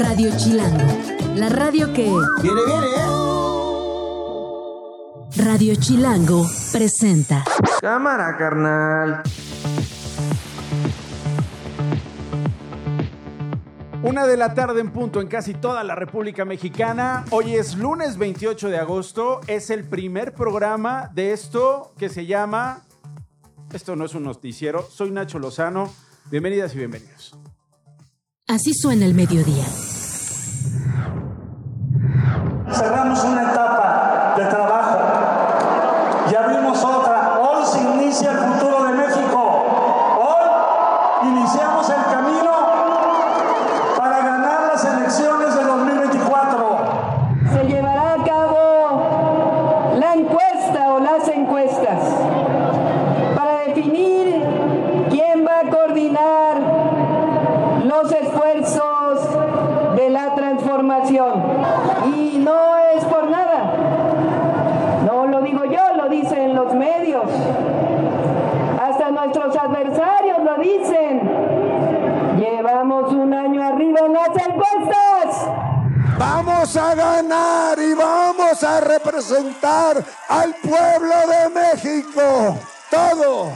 Radio Chilango, la radio que... Viene, viene, ¿eh? Radio Chilango presenta. Cámara, carnal. Una de la tarde en punto en casi toda la República Mexicana. Hoy es lunes 28 de agosto. Es el primer programa de esto que se llama... Esto no es un noticiero. Soy Nacho Lozano. Bienvenidas y bienvenidos. Así suena el mediodía. Cerramos una etapa de trabajo y abrimos otra. Hoy se inicia el futuro de México. Hoy iniciamos el camino para ganar las elecciones de 2024. se llevará a cabo la encuesta o las encuestas para definir quién va a coordinar los esfuerzos de la transformación. Y no es por nada, no lo digo yo, lo dicen los medios, hasta nuestros adversarios lo dicen. Llevamos un año arriba en las encuestas. Vamos a ganar y vamos a representar al pueblo de México. Todo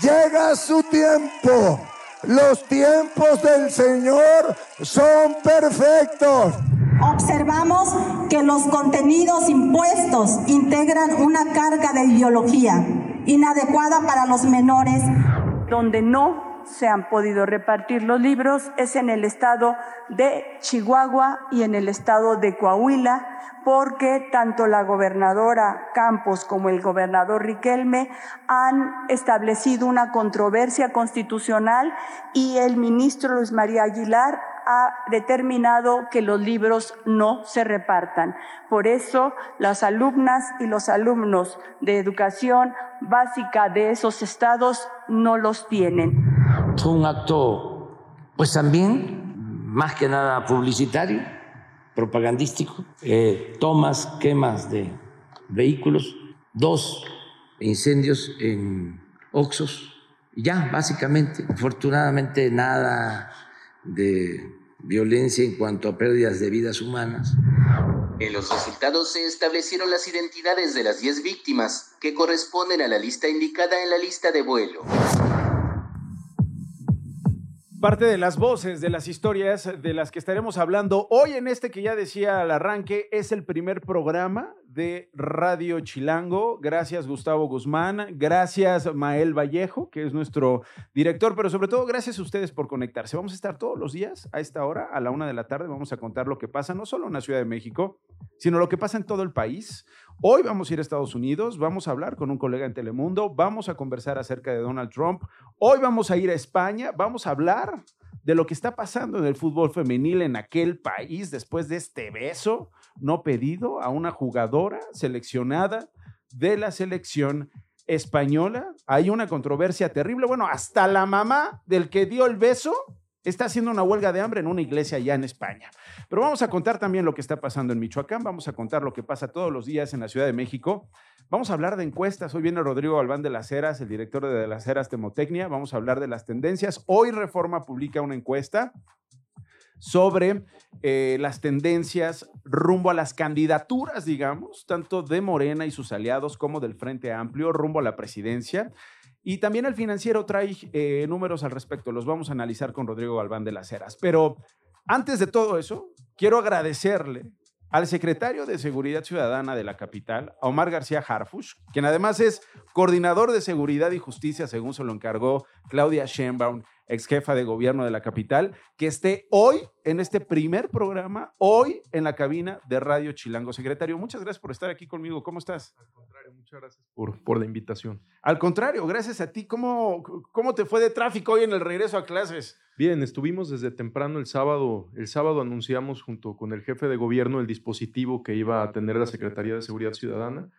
llega a su tiempo. Los tiempos del Señor son perfectos. Observamos que los contenidos impuestos integran una carga de ideología inadecuada para los menores donde no se han podido repartir los libros es en el estado de Chihuahua y en el estado de Coahuila, porque tanto la gobernadora Campos como el gobernador Riquelme han establecido una controversia constitucional y el ministro Luis María Aguilar ha determinado que los libros no se repartan. Por eso las alumnas y los alumnos de educación básica de esos estados no los tienen. Fue un acto, pues también, más que nada publicitario, propagandístico, eh, tomas, quemas de vehículos, dos incendios en Oxos, ya, básicamente, afortunadamente nada de violencia en cuanto a pérdidas de vidas humanas. En los resultados se establecieron las identidades de las 10 víctimas, que corresponden a la lista indicada en la lista de vuelo. Parte de las voces, de las historias de las que estaremos hablando hoy en este que ya decía al arranque, es el primer programa de Radio Chilango. Gracias Gustavo Guzmán, gracias Mael Vallejo, que es nuestro director, pero sobre todo gracias a ustedes por conectarse. Vamos a estar todos los días a esta hora, a la una de la tarde, vamos a contar lo que pasa no solo en la Ciudad de México, sino lo que pasa en todo el país. Hoy vamos a ir a Estados Unidos, vamos a hablar con un colega en Telemundo, vamos a conversar acerca de Donald Trump. Hoy vamos a ir a España, vamos a hablar de lo que está pasando en el fútbol femenil en aquel país después de este beso no pedido a una jugadora seleccionada de la selección española. Hay una controversia terrible. Bueno, hasta la mamá del que dio el beso está haciendo una huelga de hambre en una iglesia allá en España. Pero vamos a contar también lo que está pasando en Michoacán, vamos a contar lo que pasa todos los días en la Ciudad de México. Vamos a hablar de encuestas. Hoy viene Rodrigo Albán de las Heras, el director de las Heras Temotecnia. Vamos a hablar de las tendencias. Hoy Reforma publica una encuesta sobre eh, las tendencias rumbo a las candidaturas, digamos, tanto de Morena y sus aliados como del Frente Amplio, rumbo a la presidencia. Y también el financiero trae eh, números al respecto, los vamos a analizar con Rodrigo Galván de las Heras. Pero antes de todo eso, quiero agradecerle al secretario de Seguridad Ciudadana de la capital, Omar García Harfush, quien además es coordinador de Seguridad y Justicia, según se lo encargó Claudia Sheinbaum, ex jefa de gobierno de la capital, que esté hoy en este primer programa, hoy en la cabina de Radio Chilango. Secretario, muchas gracias por estar aquí conmigo. ¿Cómo estás? Al contrario, muchas gracias por, por la invitación. Al contrario, gracias a ti. ¿Cómo, ¿Cómo te fue de tráfico hoy en el regreso a clases? Bien, estuvimos desde temprano el sábado. El sábado anunciamos junto con el jefe de gobierno el dispositivo que iba a tener la Secretaría de Seguridad Ciudadana.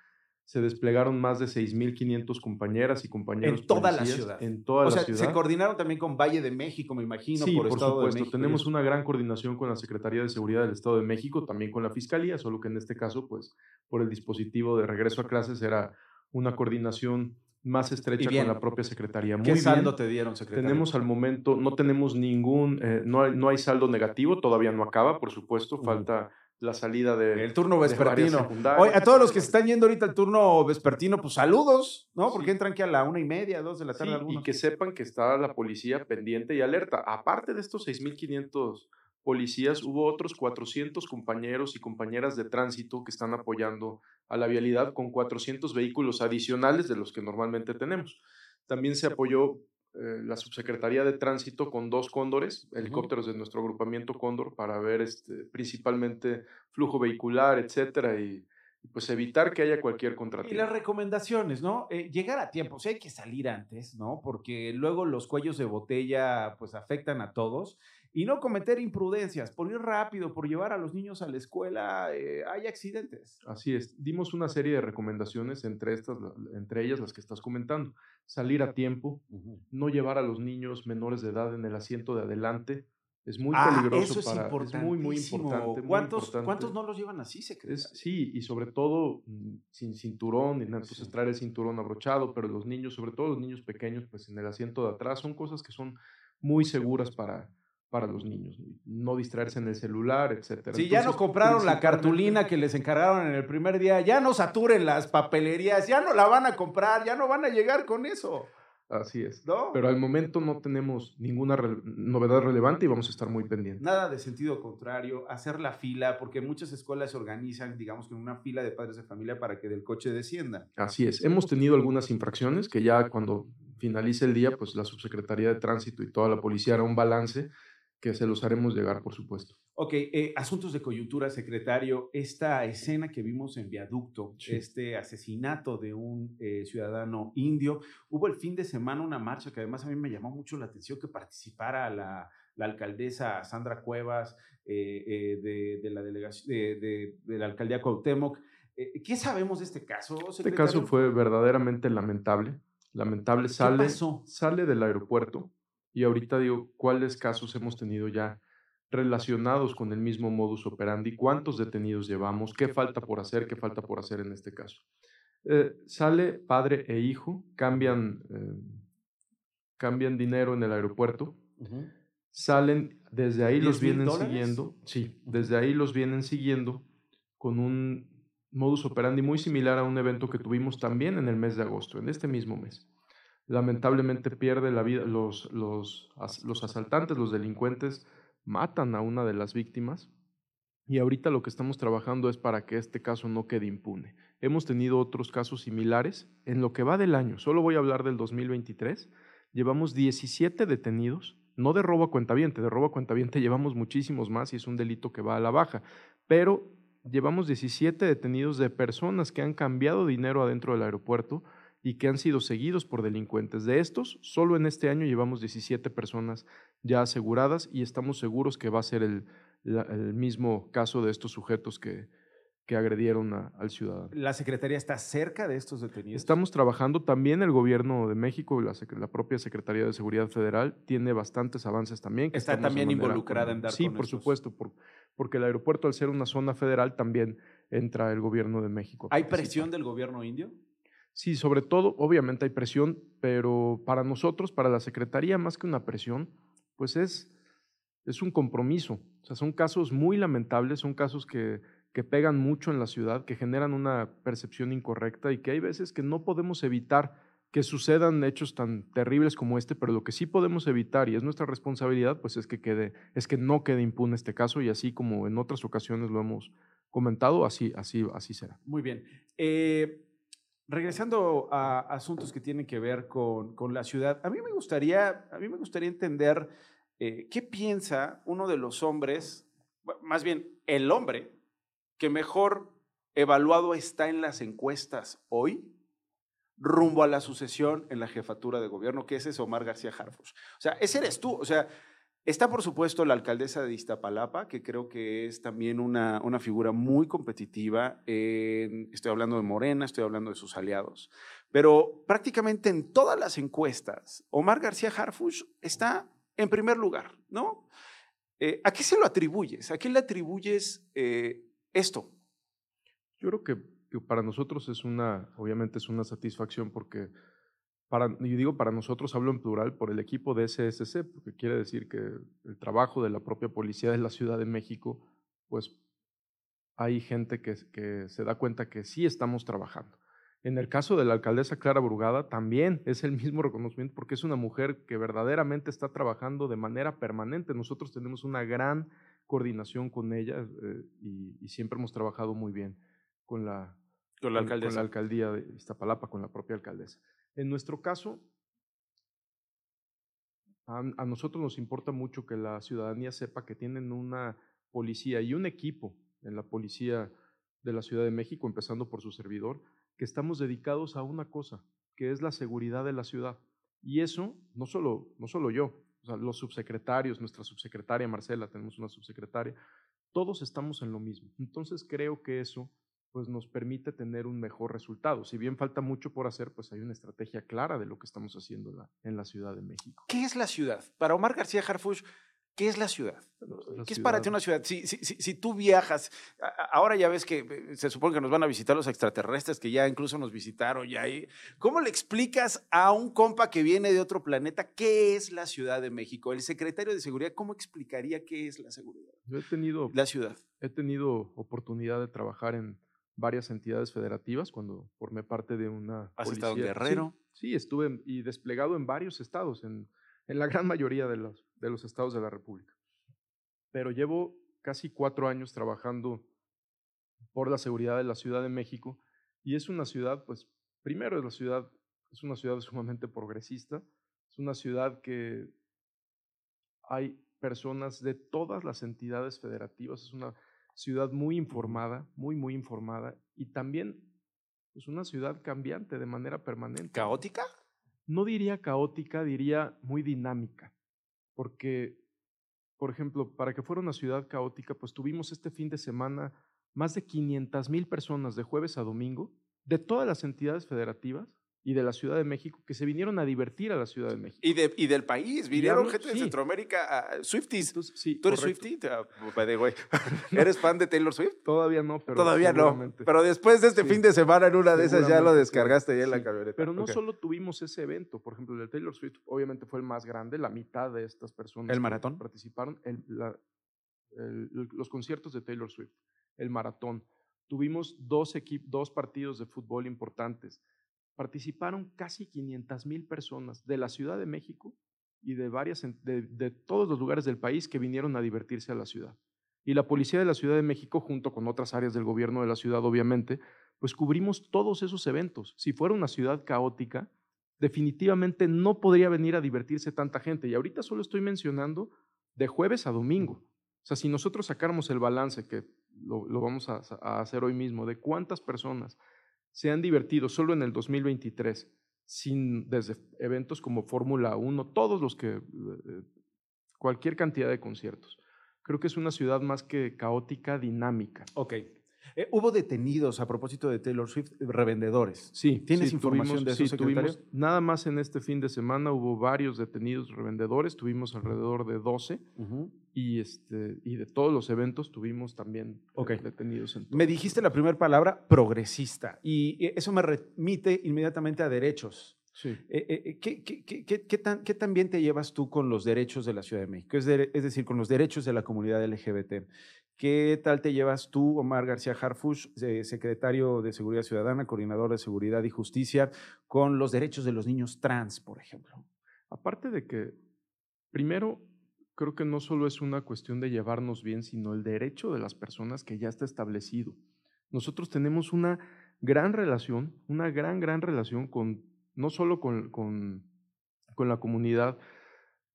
Se desplegaron más de 6.500 compañeras y compañeros. En toda la ciudad. En toda o la sea, ciudad. se coordinaron también con Valle de México, me imagino, Sí, por, por, Estado de supuesto. México. Tenemos una gran coordinación con la Secretaría de Seguridad del Estado de México, también con la Fiscalía, solo que en este caso, pues, por el dispositivo de regreso a clases era una coordinación más estrecha bien. con la propia Secretaría. Muy ¿Qué bien. saldo te dieron, secretario? Tenemos al momento, no tenemos ningún, eh, no, hay, no hay saldo negativo, todavía no acaba, por supuesto, falta la salida de... El turno de varias vespertino. Oye, a todos los que se están yendo ahorita al turno vespertino, pues saludos, ¿no? Porque entran aquí a la una y media, dos de la tarde Sí, algunos. y que sepan que está la policía pendiente y alerta. Aparte de estos 6.500 policías, hubo otros 400 compañeros y compañeras de tránsito que están apoyando a la vialidad con 400 vehículos adicionales de los que normalmente tenemos. También se apoyó eh, la subsecretaría de tránsito con dos cóndores, helicópteros de nuestro agrupamiento Cóndor, para ver este, principalmente flujo vehicular, etcétera, y, y pues evitar que haya cualquier Y contratiempo. las recomendaciones, ¿no? Eh, llegar a tiempo, o sea, hay que salir antes, ¿no? Porque luego los cuellos de botella, pues, afectan a todos. Y no cometer imprudencias, por ir rápido, por llevar a los niños a la escuela, eh, hay accidentes. Así es, dimos una serie de recomendaciones, entre, estas, entre ellas las que estás comentando. Salir a tiempo, no llevar a los niños menores de edad en el asiento de adelante, es muy Ah, peligroso eso es para... muy, muy importantísimo. importante. muy ¿Cuántos, importante. ¿Cuántos no los llevan así, secretario? Es- sí, y sobre todo mm, sin cinturón, y nada, entonces traer el cinturón abrochado, pero los niños, sobre todo los niños pequeños, pues en el asiento de atrás, son cosas que son muy seguras para, para los niños. No distraerse en el celular, etcétera. Si ya no compraron la cartulina que les encargaron en el primer día, ya no saturen las papelerías, ya no la van a comprar, ya no van a llegar con eso. Así es. ¿No? Pero al momento no tenemos ninguna re- novedad relevante y vamos a estar muy pendientes. Nada de sentido contrario, hacer la fila, porque muchas escuelas se organizan, digamos, con una fila de padres de familia para que del coche desciendan. Así es. Hemos tenido algunas infracciones que ya cuando finalice el día, pues la subsecretaría de tránsito y toda la policía hará un balance que se los haremos llegar, por supuesto. Ok, eh, asuntos de coyuntura, secretario. Esta escena que vimos en Viaducto, Sí. este asesinato de un eh, ciudadano indio, hubo el fin de semana una marcha que además a mí me llamó mucho la atención que participara la, la alcaldesa Sandra Cuevas eh, de, de la delegación de, de- de la alcaldía Cuauhtémoc. ¿Qué sabemos de este caso, Este caso fue verdaderamente lamentable. Lamentable sale, pasó? sale del aeropuerto y ahorita digo cuáles casos hemos tenido ya relacionados con el mismo modus operandi, cuántos detenidos llevamos, qué falta por hacer, qué falta por hacer en este caso. Eh, sale padre e hijo, cambian, eh, cambian dinero en el aeropuerto, salen, desde ahí los ¿10,000 vienen dólares? siguiendo, sí, desde ahí los vienen siguiendo con un modus operandi muy similar a un evento que tuvimos también en el mes de agosto, en este mismo mes. Lamentablemente pierde la vida, los, los, los asaltantes, los delincuentes matan a una de las víctimas y ahorita lo que estamos trabajando es para que este caso no quede impune. Hemos tenido otros casos similares en lo que va del año, solo voy a hablar del 2023, llevamos 17 detenidos, no de robo a cuentaviente, de robo a cuentaviente llevamos muchísimos más y es un delito que va a la baja, pero llevamos 17 detenidos de personas que han cambiado dinero adentro del aeropuerto y que han sido seguidos por delincuentes. De estos, solo en este año llevamos 17 personas ya aseguradas y estamos seguros que va a ser el, la- el mismo caso de estos sujetos que, que agredieron a- al ciudadano. ¿La Secretaría está cerca de estos detenidos? Estamos trabajando también el gobierno de México, la, propia Secretaría de Seguridad Federal tiene bastantes avances también. que Está también involucrada en dar Sí, con por estos. supuesto, por- porque el aeropuerto al ser una zona federal también entra el gobierno de México. ¿Hay presión del gobierno indio? Sí, sobre todo, obviamente hay presión, pero para nosotros, para la Secretaría, más que una presión, pues es, es un compromiso. O sea, son casos muy lamentables, son casos que, que pegan mucho en la ciudad, que generan una percepción incorrecta y que hay veces que no podemos evitar que sucedan hechos tan terribles como este, pero lo que sí podemos evitar y es nuestra responsabilidad, pues es que quede, es que no quede impune este caso y así como en otras ocasiones lo hemos comentado, así, así, así será. Muy bien. Eh, regresando a asuntos que tienen que ver con, con la ciudad, a mí me gustaría, a mí me gustaría entender eh, qué piensa uno de los hombres, más bien el hombre, que mejor evaluado está en las encuestas hoy rumbo a la sucesión en la jefatura de gobierno, que ese es Omar García Harfuch. O sea, ese eres tú. O sea, Está, por supuesto, la alcaldesa de Iztapalapa, que creo que es también una, una figura muy competitiva. estoy hablando de Morena, estoy hablando de sus aliados. Pero prácticamente en todas las encuestas, Omar García Harfuch está en primer lugar, ¿no? Eh, ¿A qué se lo atribuyes? ¿A qué le atribuyes eh, esto? Yo creo que para nosotros es una, obviamente es una satisfacción porque para, y digo para nosotros, hablo en plural, por el equipo de SSC, porque quiere decir que el trabajo de la propia policía de la Ciudad de México, pues hay gente que, que se da cuenta que sí estamos trabajando. En el caso de la alcaldesa Clara Brugada, también es el mismo reconocimiento porque es una mujer que verdaderamente está trabajando de manera permanente. Nosotros tenemos una gran coordinación con ella eh, y, y, siempre hemos trabajado muy bien con la, con la, con la alcaldía de Iztapalapa, con la propia alcaldesa. En nuestro caso, a, nosotros nos importa mucho que la ciudadanía sepa que tienen una policía y un equipo en la policía de la Ciudad de México, empezando por su servidor, que estamos dedicados a una cosa, que es la seguridad de la ciudad. Y eso, no solo, no solo yo, los subsecretarios, nuestra subsecretaria Marcela, tenemos una subsecretaria, todos estamos en lo mismo. Entonces creo que eso pues nos permite tener un mejor resultado. Si bien falta mucho por hacer, pues hay una estrategia clara de lo que estamos haciendo en la, en la Ciudad de México. ¿Qué es la ciudad? Para Omar García Harfush, ¿Qué es la ciudad? La ¿Qué es para ti una ciudad? Si, si, si, si, tú viajas, ahora ya ves que eh, se supone que nos van a visitar los extraterrestres, que ya incluso nos visitaron, ya hay. ¿Cómo le explicas a un compa que viene de otro planeta qué es la Ciudad de México? El secretario de Seguridad, ¿cómo explicaría qué es la seguridad? Yo he tenido, la ciudad. He tenido oportunidad de trabajar en varias entidades federativas cuando formé parte de una ¿Has policía. estado en Guerrero? Sí, sí estuve y desplegado en varios estados, en, en la gran mayoría de los, de los estados de la República. Pero llevo casi cuatro años trabajando por la seguridad de la Ciudad de México y es una ciudad, pues, primero es la ciudad, es una ciudad sumamente progresista, es una ciudad que hay personas de todas las entidades federativas, es una ciudad muy informada, muy, muy informada y también es una ciudad cambiante de manera permanente. ¿Caótica? No diría caótica, diría muy dinámica, porque, por ejemplo, para que fuera una ciudad caótica, pues tuvimos este fin de semana más de 500 mil personas de jueves a domingo de todas las entidades federativas y de la Ciudad de México que se vinieron a divertir a la Ciudad de México. Y, de, y del país, vinieron gente de sí. Centroamérica, a Swifties. Entonces, sí, ¿Tú eres correcto. Swiftie? Ah, the way. ¿Eres fan de Taylor Swift? Todavía no, pero Todavía no. Pero después de este Sí. fin de semana, en una de esas ya lo descargaste ya en la camioneta. Pero no Ok. solo tuvimos ese evento, por ejemplo, el de Taylor Swift obviamente fue el más grande, la mitad de estas personas ¿El que maratón? participaron, el- la- el- los conciertos de Taylor Swift, el maratón. Tuvimos dos, equip- dos partidos de fútbol importantes. Participaron casi 500 mil personas de la Ciudad de México y de, varias, de, todos los lugares del país que vinieron a divertirse a la ciudad. Y la Policía de la Ciudad de México, junto con otras áreas del gobierno de la ciudad, obviamente, pues cubrimos todos esos eventos. Si fuera una ciudad caótica, definitivamente no podría venir a divertirse tanta gente. Y ahorita solo estoy mencionando de jueves a domingo. O sea, si nosotros sacáramos el balance, que lo, vamos a hacer hoy mismo, de cuántas personas se han divertido solo en el 2023, sin, desde eventos como Fórmula 1, todos los que, eh, cualquier cantidad de conciertos. Creo que es una ciudad más que caótica, dinámica. Ok. Eh, hubo detenidos a propósito de Taylor Swift, revendedores. Sí, ¿Tienes sí, información tuvimos- de eso, sí, secretario? tuvimos- nada más en este fin de semana hubo varios detenidos revendedores, tuvimos alrededor de 12 Ujú. y, este, y de todos los eventos tuvimos también eh, detenidos. En Me dijiste la primera palabra, progresista, y eso me remite inmediatamente a derechos. Sí. Eh, eh, ¿qué, qué- qué- qué- qué tan, qué tan bien te llevas tú con los derechos de la Ciudad de México? Es, de- es decir, con los derechos de la comunidad LGBT. ¿Qué tal te llevas tú, Omar García Harfush, eh, secretario de Seguridad Ciudadana, coordinador de Seguridad y Justicia, con los derechos de los niños trans, por ejemplo? Aparte de que, primero, creo que no solo es una cuestión de llevarnos bien, sino el derecho de las personas que ya está establecido. Nosotros tenemos una gran relación, una gran, gran relación con, no solo con, con, con la comunidad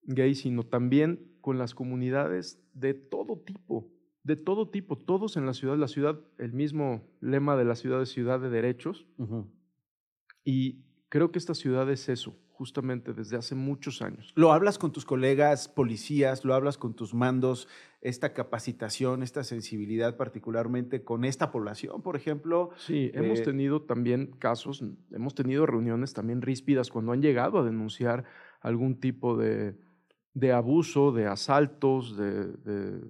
gay, sino también con las comunidades de todo tipo, de todo tipo, todos en la ciudad. La ciudad, el mismo lema de la ciudad es ciudad de derechos, y creo que esta ciudad es eso, justamente desde hace muchos años. ¿Lo hablas con tus colegas policías? ¿Lo hablas con tus mandos? Esta capacitación, esta sensibilidad particularmente con esta población, por ejemplo. Sí, hemos Eh, tenido también casos, hemos tenido reuniones también ríspidas cuando han llegado a denunciar algún tipo de, de abuso, de asaltos, de, de,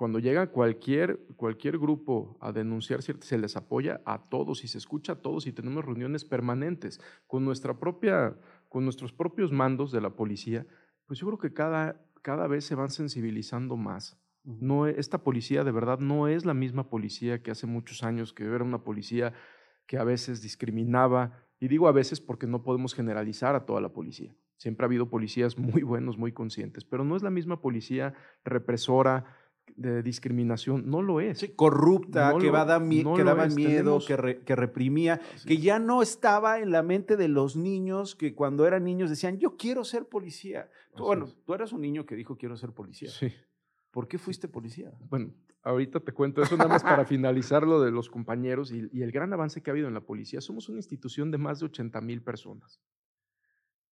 Cuando llega cualquier, cualquier grupo a denunciar, se les apoya a todos y se escucha a todos y tenemos reuniones permanentes con, nuestra propia, con nuestros propios mandos de la policía. Pues yo creo que cada, cada vez se van sensibilizando más. No, e, esta policía de verdad no es la misma policía que hace muchos años, que era una policía que a veces discriminaba, y digo a veces porque no podemos generalizar a toda la policía. Siempre ha habido policías muy buenos, muy conscientes, pero no es la misma policía represora, de discriminación, no lo es. corrupta, que, va da que daba miedo, que, que, reprimía, que ya no estaba en la mente de los niños que cuando eran niños decían, yo quiero ser policía. bueno, tú eras un niño que dijo, quiero ser policía. Sí. ¿Por qué fuiste policía? Bueno, ahorita te cuento eso nada más para finalizar lo de los compañeros y, y, el gran avance que ha habido en la policía. Somos una institución de más de 80 mil personas.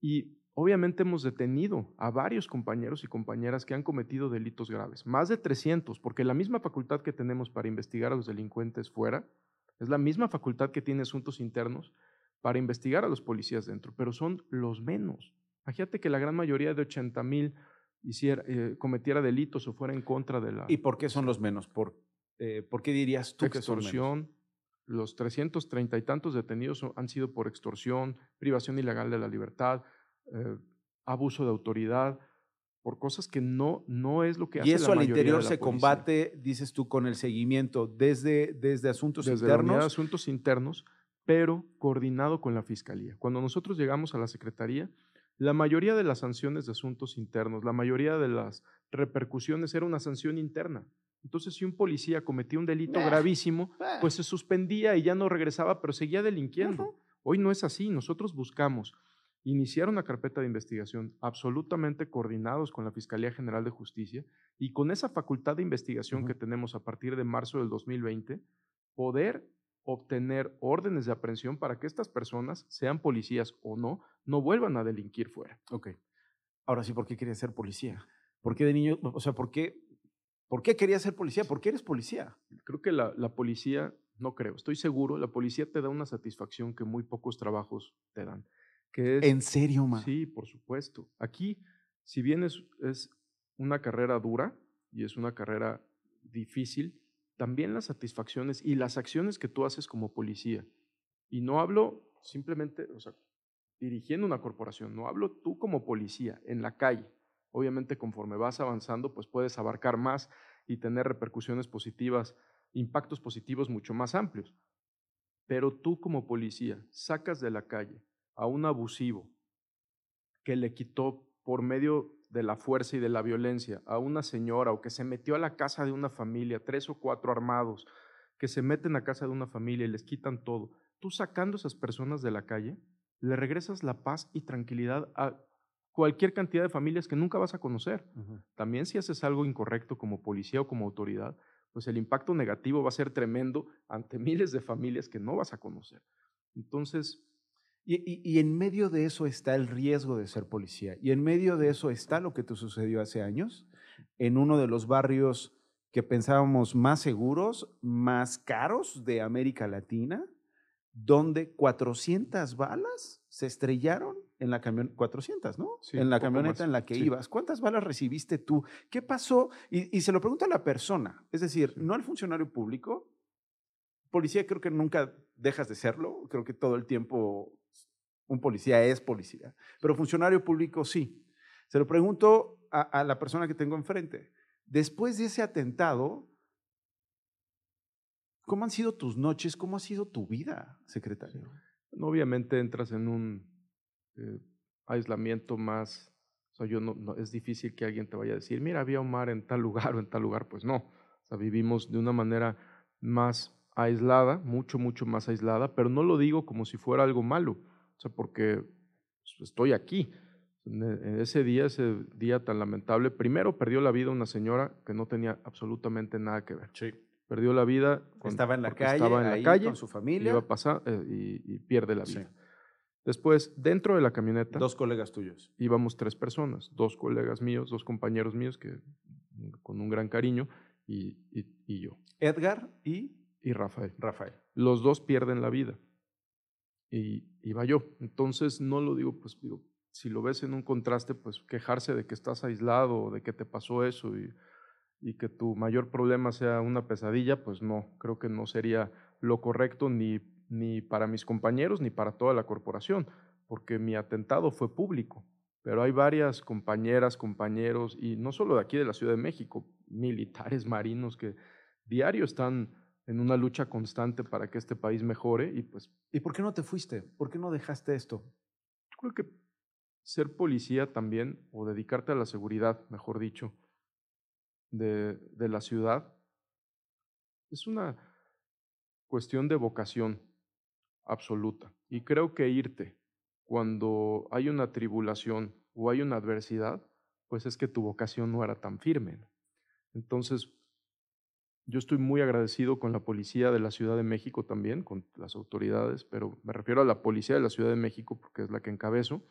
Y obviamente hemos detenido a varios compañeros y compañeras que han cometido delitos graves, más de 300, porque la misma facultad que tenemos para investigar a los delincuentes fuera es la misma facultad que tiene asuntos internos para investigar a los policías dentro, pero son los menos. Imagínate que la gran mayoría de 80 mil eh, cometiera delitos o fuera en contra de la... ¿Y por qué son los menos? ¿Por, eh, ¿por qué dirías tú que son Los 330 y tantos detenidos han sido por extorsión, privación ilegal de la libertad, eh, abuso de autoridad, por cosas que no, no es lo que hace Y eso al interior se combate, dices tú, con el seguimiento desde, desde asuntos desde internos. Desde asuntos internos, pero coordinado con la fiscalía. Cuando nosotros llegamos a la secretaría, la mayoría de las sanciones de asuntos internos, la mayoría de las repercusiones era una sanción interna. Entonces, si un policía cometía un delito gravísimo, pues se suspendía y ya no regresaba, pero seguía delinquiendo. Hoy no es así. Nosotros buscamos iniciar una carpeta de investigación absolutamente coordinados con la Fiscalía General de Justicia y con esa facultad de investigación que tenemos a partir de marzo del 2020, poder obtener órdenes de aprehensión para que estas personas, sean policías o no, no vuelvan a delinquir fuera. Ok. Ahora sí, ¿por qué querías ser policía? ¿Por qué de niño, o sea, por qué, por qué querías ser policía? ¿Por qué eres policía? Creo que la, la policía, no creo, estoy seguro, la policía te da una satisfacción que muy pocos trabajos te dan. Que es, ¿En serio, ma? Sí, por supuesto. Aquí, si bien es, es una carrera dura y es una carrera difícil, también las satisfacciones y las acciones que tú haces como policía. Y no hablo simplemente, o sea, dirigiendo una corporación, no hablo tú como policía en la calle. Obviamente conforme vas avanzando, pues puedes abarcar más y tener repercusiones positivas, impactos positivos mucho más amplios. Pero tú como policía sacas de la calle a un abusivo que le quitó por medio de la fuerza y de la violencia a una señora o que se metió a la casa de una familia, tres o cuatro armados, que se meten a casa de una familia y les quitan todo, tú sacando a esas personas de la calle, le regresas la paz y tranquilidad a cualquier cantidad de familias que nunca vas a conocer. También si haces algo incorrecto como policía o como autoridad, pues el impacto negativo va a ser tremendo ante miles de familias que no vas a conocer. Entonces, y, en medio de eso está el riesgo de ser policía. Y en medio de eso está lo que te sucedió hace años, en uno de los barrios que pensábamos más seguros, más caros de América Latina, donde 400 balas se estrellaron en la camioneta, 400, ¿no? en la camioneta en la que ibas. ¿Cuántas balas recibiste tú? ¿Qué pasó? Y, se lo pregunta a la persona, es decir, no al funcionario público. Policía creo que nunca dejas de serlo, creo que todo el tiempo un policía es policía, pero funcionario público sí. Se lo pregunto a, la persona que tengo enfrente. Después de ese atentado, ¿cómo han sido tus noches? ¿Cómo ha sido tu vida, secretario? Obviamente entras en un eh, aislamiento más, o sea, yo no, es difícil que alguien te vaya a decir, mira, había un mar en tal lugar o en tal lugar, pues no. O sea, vivimos de una manera más aislada, mucho, mucho más aislada, pero no lo digo como si fuera algo malo o sea, porque pues, estoy aquí. En ese día, ese día tan lamentable, primero perdió la vida una señora que no tenía absolutamente nada que ver. Sí. Perdió la vida. estaba en la calle, estaba en la calle, con su familia. Iba a pasar eh, y, pierde la vida. Después, dentro de la camioneta. Dos colegas tuyos. Íbamos tres personas, dos colegas míos, dos compañeros míos que con un gran cariño y, y yo. Edgar y. Y Rafael. Rafael. Los dos pierden la vida y iba yo. Entonces no lo digo, pues digo, si lo ves en un contraste, pues quejarse de que estás aislado de que te pasó eso. Y y que tu mayor problema sea una pesadilla, pues no, creo que no sería lo correcto ni, ni para mis compañeros ni para toda la corporación, porque mi atentado fue público, pero hay varias compañeras, compañeros, y no solo de aquí de la Ciudad de México, militares, marinos, que diario están en una lucha constante para que este país mejore y pues... ¿Y por qué no te fuiste? ¿Por qué no dejaste esto? Creo que ser policía también, o dedicarte a la seguridad, mejor dicho, de, de la ciudad, es una cuestión de vocación absoluta. Y creo que irte cuando hay una tribulación o hay una adversidad, pues es que tu vocación no era tan firme. Entonces, yo estoy muy agradecido con la policía de la Ciudad de México también, con las autoridades, pero me refiero a la policía de la Ciudad de México porque es la que encabezo,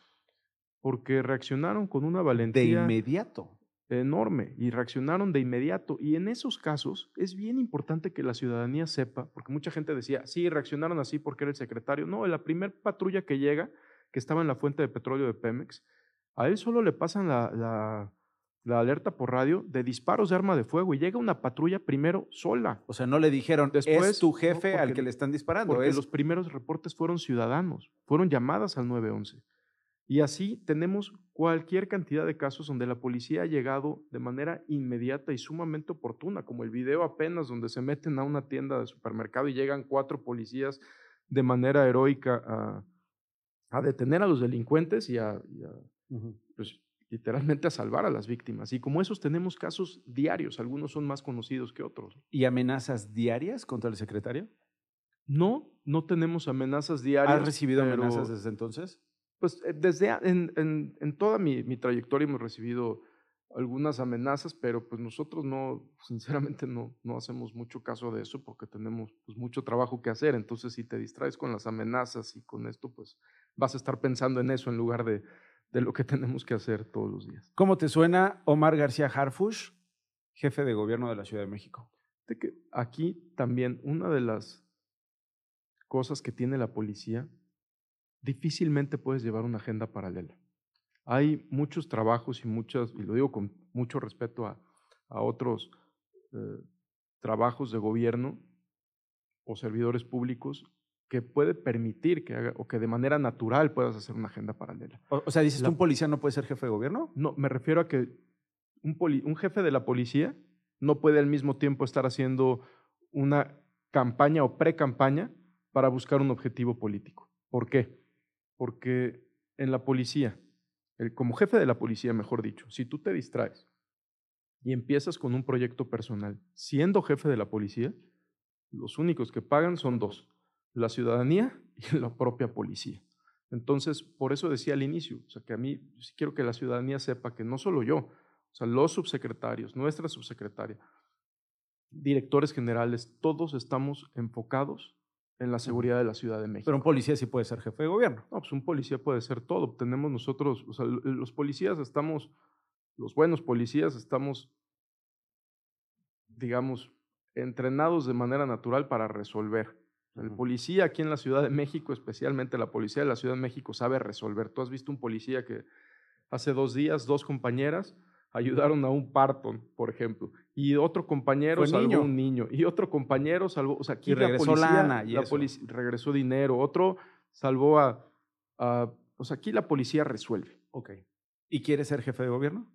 porque reaccionaron con una valentía. De inmediato. Enorme, y reaccionaron de inmediato. Y en esos casos es bien importante que la ciudadanía sepa, porque mucha gente decía, sí, reaccionaron así porque era el secretario. No, la primer patrulla que llega, que estaba en la fuente de petróleo de Pemex, a él solo le pasan la, la la alerta por radio de disparos de arma de fuego y llega una patrulla primero sola. O sea, no le dijeron, Después, es tu jefe al que le están disparando. Porque los primeros reportes fueron ciudadanos, fueron llamadas al 911. Y así tenemos cualquier cantidad de casos donde la policía ha llegado de manera inmediata y sumamente oportuna, como el video apenas donde se meten a una tienda de supermercado y llegan cuatro policías de manera heroica a, a detener a los delincuentes y a, pues, literalmente a salvar a las víctimas. Y como esos tenemos casos diarios, algunos son más conocidos que otros. ¿Y amenazas diarias contra el secretario? No, no tenemos amenazas diarias. ¿Has recibido amenazas desde entonces? Pues eh, desde en, en, en toda mi, mi, trayectoria hemos recibido algunas amenazas, pero pues nosotros no, sinceramente no, no hacemos mucho caso de eso porque tenemos pues, mucho trabajo que hacer. Entonces, si te distraes con las amenazas y con esto, pues vas a estar pensando en eso en lugar de, de lo que tenemos que hacer todos los días. ¿Cómo te suena Omar García Harfush, jefe de gobierno de la Ciudad de México? De que aquí también una de las cosas que tiene la policía, difícilmente puedes llevar una agenda paralela. Hay muchos trabajos y muchas, y lo digo con mucho respeto a, a otros eh, trabajos de gobierno o servidores públicos que puede permitir que haga, o que de manera natural puedas hacer una agenda paralela. O, sea, dices, ¿un policía no puede ser jefe de gobierno? No, me refiero a que un, un jefe de la policía no puede al mismo tiempo estar haciendo una campaña o pre-campaña para buscar un objetivo político. ¿Por qué? Porque en la policía, el, como jefe de la policía, mejor dicho, si tú te distraes y empiezas con un proyecto personal, siendo jefe de la policía, los únicos que pagan son dos la ciudadanía y la propia policía. Entonces, por eso decía al inicio, o sea, que a mí quiero que la ciudadanía sepa que no solo yo, o sea, los subsecretarios, nuestra subsecretaria, directores generales, todos estamos enfocados en la seguridad de la Ciudad de México. Pero un policía sí puede ser jefe de gobierno. No, pues un policía puede ser todo. Tenemos nosotros, o sea, los policías estamos, los buenos policías estamos, digamos, entrenados de manera natural para resolver. El policía aquí en la Ciudad de México, especialmente la policía de la Ciudad de México, sabe resolver. Tú has visto un policía que hace dos días, dos compañeras ayudaron a un parto, por ejemplo, y otro compañero salvó a un niño, y otro compañero salvó, o sea, aquí la policía, la policía regresó dinero, otro salvó a, a, o sea, aquí la policía resuelve. Ok. ¿Y quieres ser jefe de gobierno?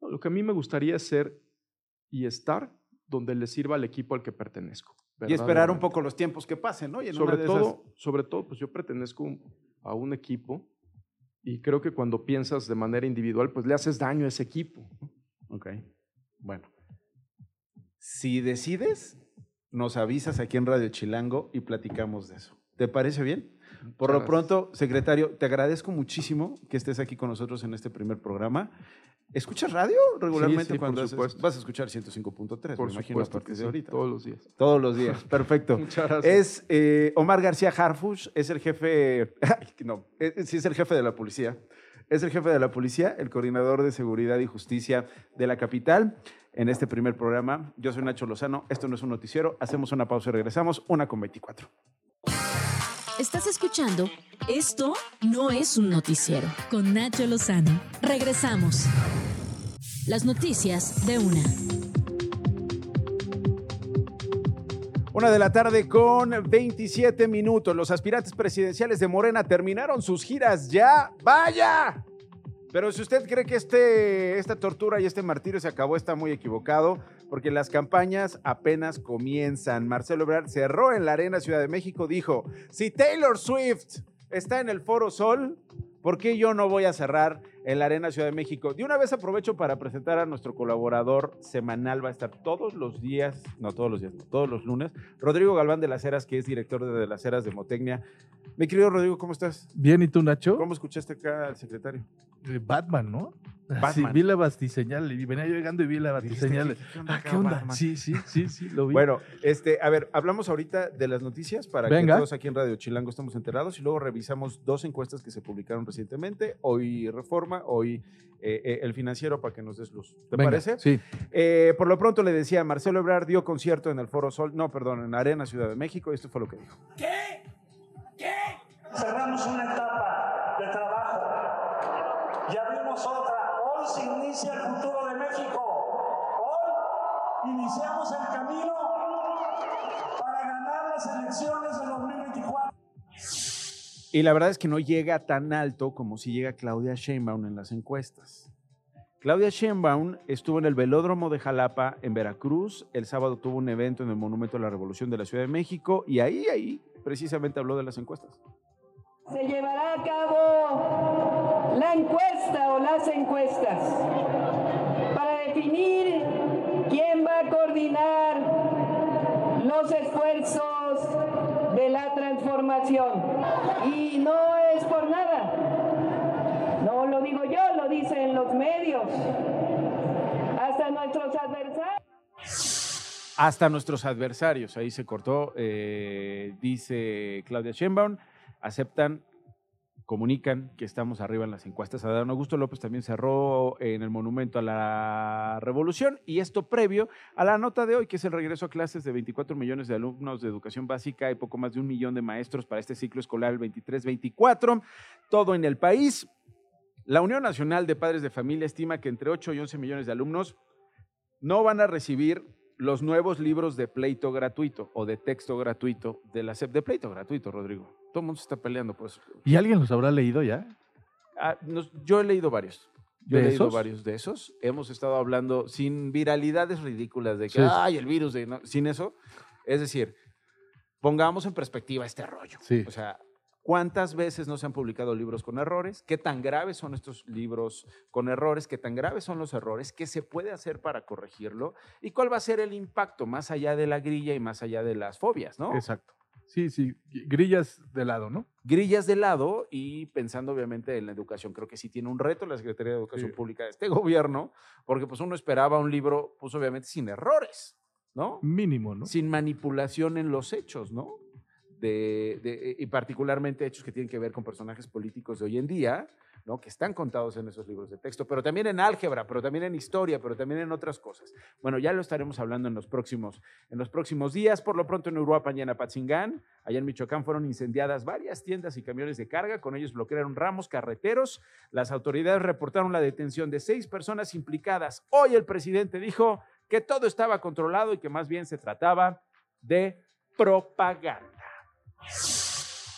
lo que a mí me gustaría es ser y estar donde le sirva al equipo al que pertenezco. Y esperar un poco los tiempos que pasen, ¿no? Y sobre, todo, sobre todo, pues yo pertenezco a un equipo y creo que cuando piensas de manera individual, pues le haces daño a ese equipo. Ok. Bueno. Si decides, nos avisas aquí en Radio Chilango y platicamos de eso. ¿Te parece bien? Por lo pronto, secretario, te agradezco muchísimo que estés aquí con nosotros en este primer programa. ¿Escuchas radio regularmente sí, cuando por vas a escuchar 105.3? Por me imagino a partir de ahorita. Todos los días. Todos los días, perfecto. Muchas gracias. Es eh, Omar García Harfush, es el jefe, no, sí es el jefe de la policía. Es el jefe de la policía, el coordinador de seguridad y justicia de la capital. En este primer programa, yo soy Nacho Lozano. Esto no es un noticiero. Hacemos una pausa y regresamos. Una con 24. Estás escuchando Esto no es un noticiero con Nacho Lozano. Regresamos. Las noticias de una. Una de la tarde con 27 minutos. Los aspirantes presidenciales de Morena terminaron sus giras ya. ¡Vaya! Pero si usted cree que este, esta tortura y este martirio se acabó, está muy equivocado, porque las campañas apenas comienzan. Marcelo Ebrard cerró en la Arena Ciudad de México, dijo, si Taylor Swift está en el Foro Sol, ¿Por qué yo no voy a cerrar en la Arena Ciudad de México? De una vez aprovecho para presentar a nuestro colaborador semanal, va a estar todos los días, no todos los días, todos los lunes, Rodrigo Galván de las Heras, que es director de las Heras de Motecnia. Mi querido Rodrigo, ¿cómo estás? Bien, ¿y tú, Nacho? ¿Cómo escuchaste acá al secretario? Batman, ¿no? Batman. Sí, vi la bastiseñal y venía yo llegando y vi la bastiseñal. ¿qué- onda Ah, ¿qué onda? Batman? Sí, sí, sí, sí, lo vi. Bueno, este, a ver, hablamos ahorita de las noticias para Venga. que todos aquí en Radio Chilango estemos enterados y luego revisamos dos encuestas que se publicaron recientemente, hoy Reforma, hoy eh, eh, El Financiero, para que nos des luz. ¿Te Venga, parece? Sí. Eh, por lo pronto le decía, Marcelo Ebrard dio concierto en el Foro Sol, no, perdón, en Arena Ciudad de México, y esto fue lo que dijo. Cerramos una etapa de trabajo y abrimos otra. Hoy se inicia el futuro de México. Hoy iniciamos el camino para ganar las elecciones de 2024. Y la verdad es que no llega tan alto como si llega Claudia Sheinbaum en las encuestas. Claudia Sheinbaum estuvo en el Velódromo de Jalapa, en Veracruz. El sábado tuvo un evento en el Monumento a la Revolución de la Ciudad de México y ahí, ahí, precisamente habló de las encuestas. Se llevará a cabo la encuesta o las encuestas para definir quién va a coordinar los esfuerzos de la transformación. Y no es por nada. No lo digo yo, lo dicen los medios. Hasta nuestros adversarios. Hasta nuestros adversarios, ahí se cortó, eh, dice Claudia Sheinbaum, aceptan, comunican que estamos arriba en las encuestas. Adán Augusto López también cerró en el Monumento a la Revolución y esto previo a la nota de hoy, que es el regreso a clases de 24 millones de alumnos de educación básica y poco más de un millón de maestros para este ciclo escolar el 23-24, todo en el país. La Unión Nacional de Padres de Familia estima que entre 8 y 11 millones de alumnos no van a recibir los nuevos libros de pleito gratuito o de texto gratuito de la SEP de pleito gratuito, Rodrigo. Todo el mundo se está peleando, pues. ¿Y alguien los habrá leído ya? Ah, nos- yo he leído varios. Yo ¿De he leído esos? varios de esos. Hemos estado hablando sin viralidades ridículas de que, Sí. ay, el virus, de, no", sin eso. Es decir, pongamos en perspectiva este rollo. Sí. O sea, ¿cuántas veces no se han publicado libros con errores? ¿Qué tan graves son estos libros con errores? ¿Qué tan graves son los errores? ¿Qué se puede hacer para corregirlo? ¿Y cuál va a ser el impacto más allá de la grilla y más allá de las fobias, no? Exacto. Sí, sí, grillas de lado, ¿no? grillas de lado y pensando obviamente en la educación. Creo que sí tiene un reto la Secretaría de Educación Sí. Pública de este gobierno, porque pues uno esperaba un libro, pues obviamente sin errores, ¿no? Mínimo, ¿no? Sin manipulación en los hechos, ¿no? De, de- y particularmente hechos que tienen que ver con personajes políticos de hoy en día, ¿no? Que están contados en esos libros de texto, pero también en álgebra, pero también en historia, pero también en otras cosas. Bueno, ya lo estaremos hablando en los próximos, en los próximos días. Por lo pronto en Uruapan y en Apatzingán, allá en Michoacán, fueron incendiadas varias tiendas y camiones de carga. Con ellos bloquearon ramos carreteros. Las autoridades reportaron la detención de seis personas implicadas. Hoy el presidente dijo que todo estaba controlado y que más bien se trataba de propaganda.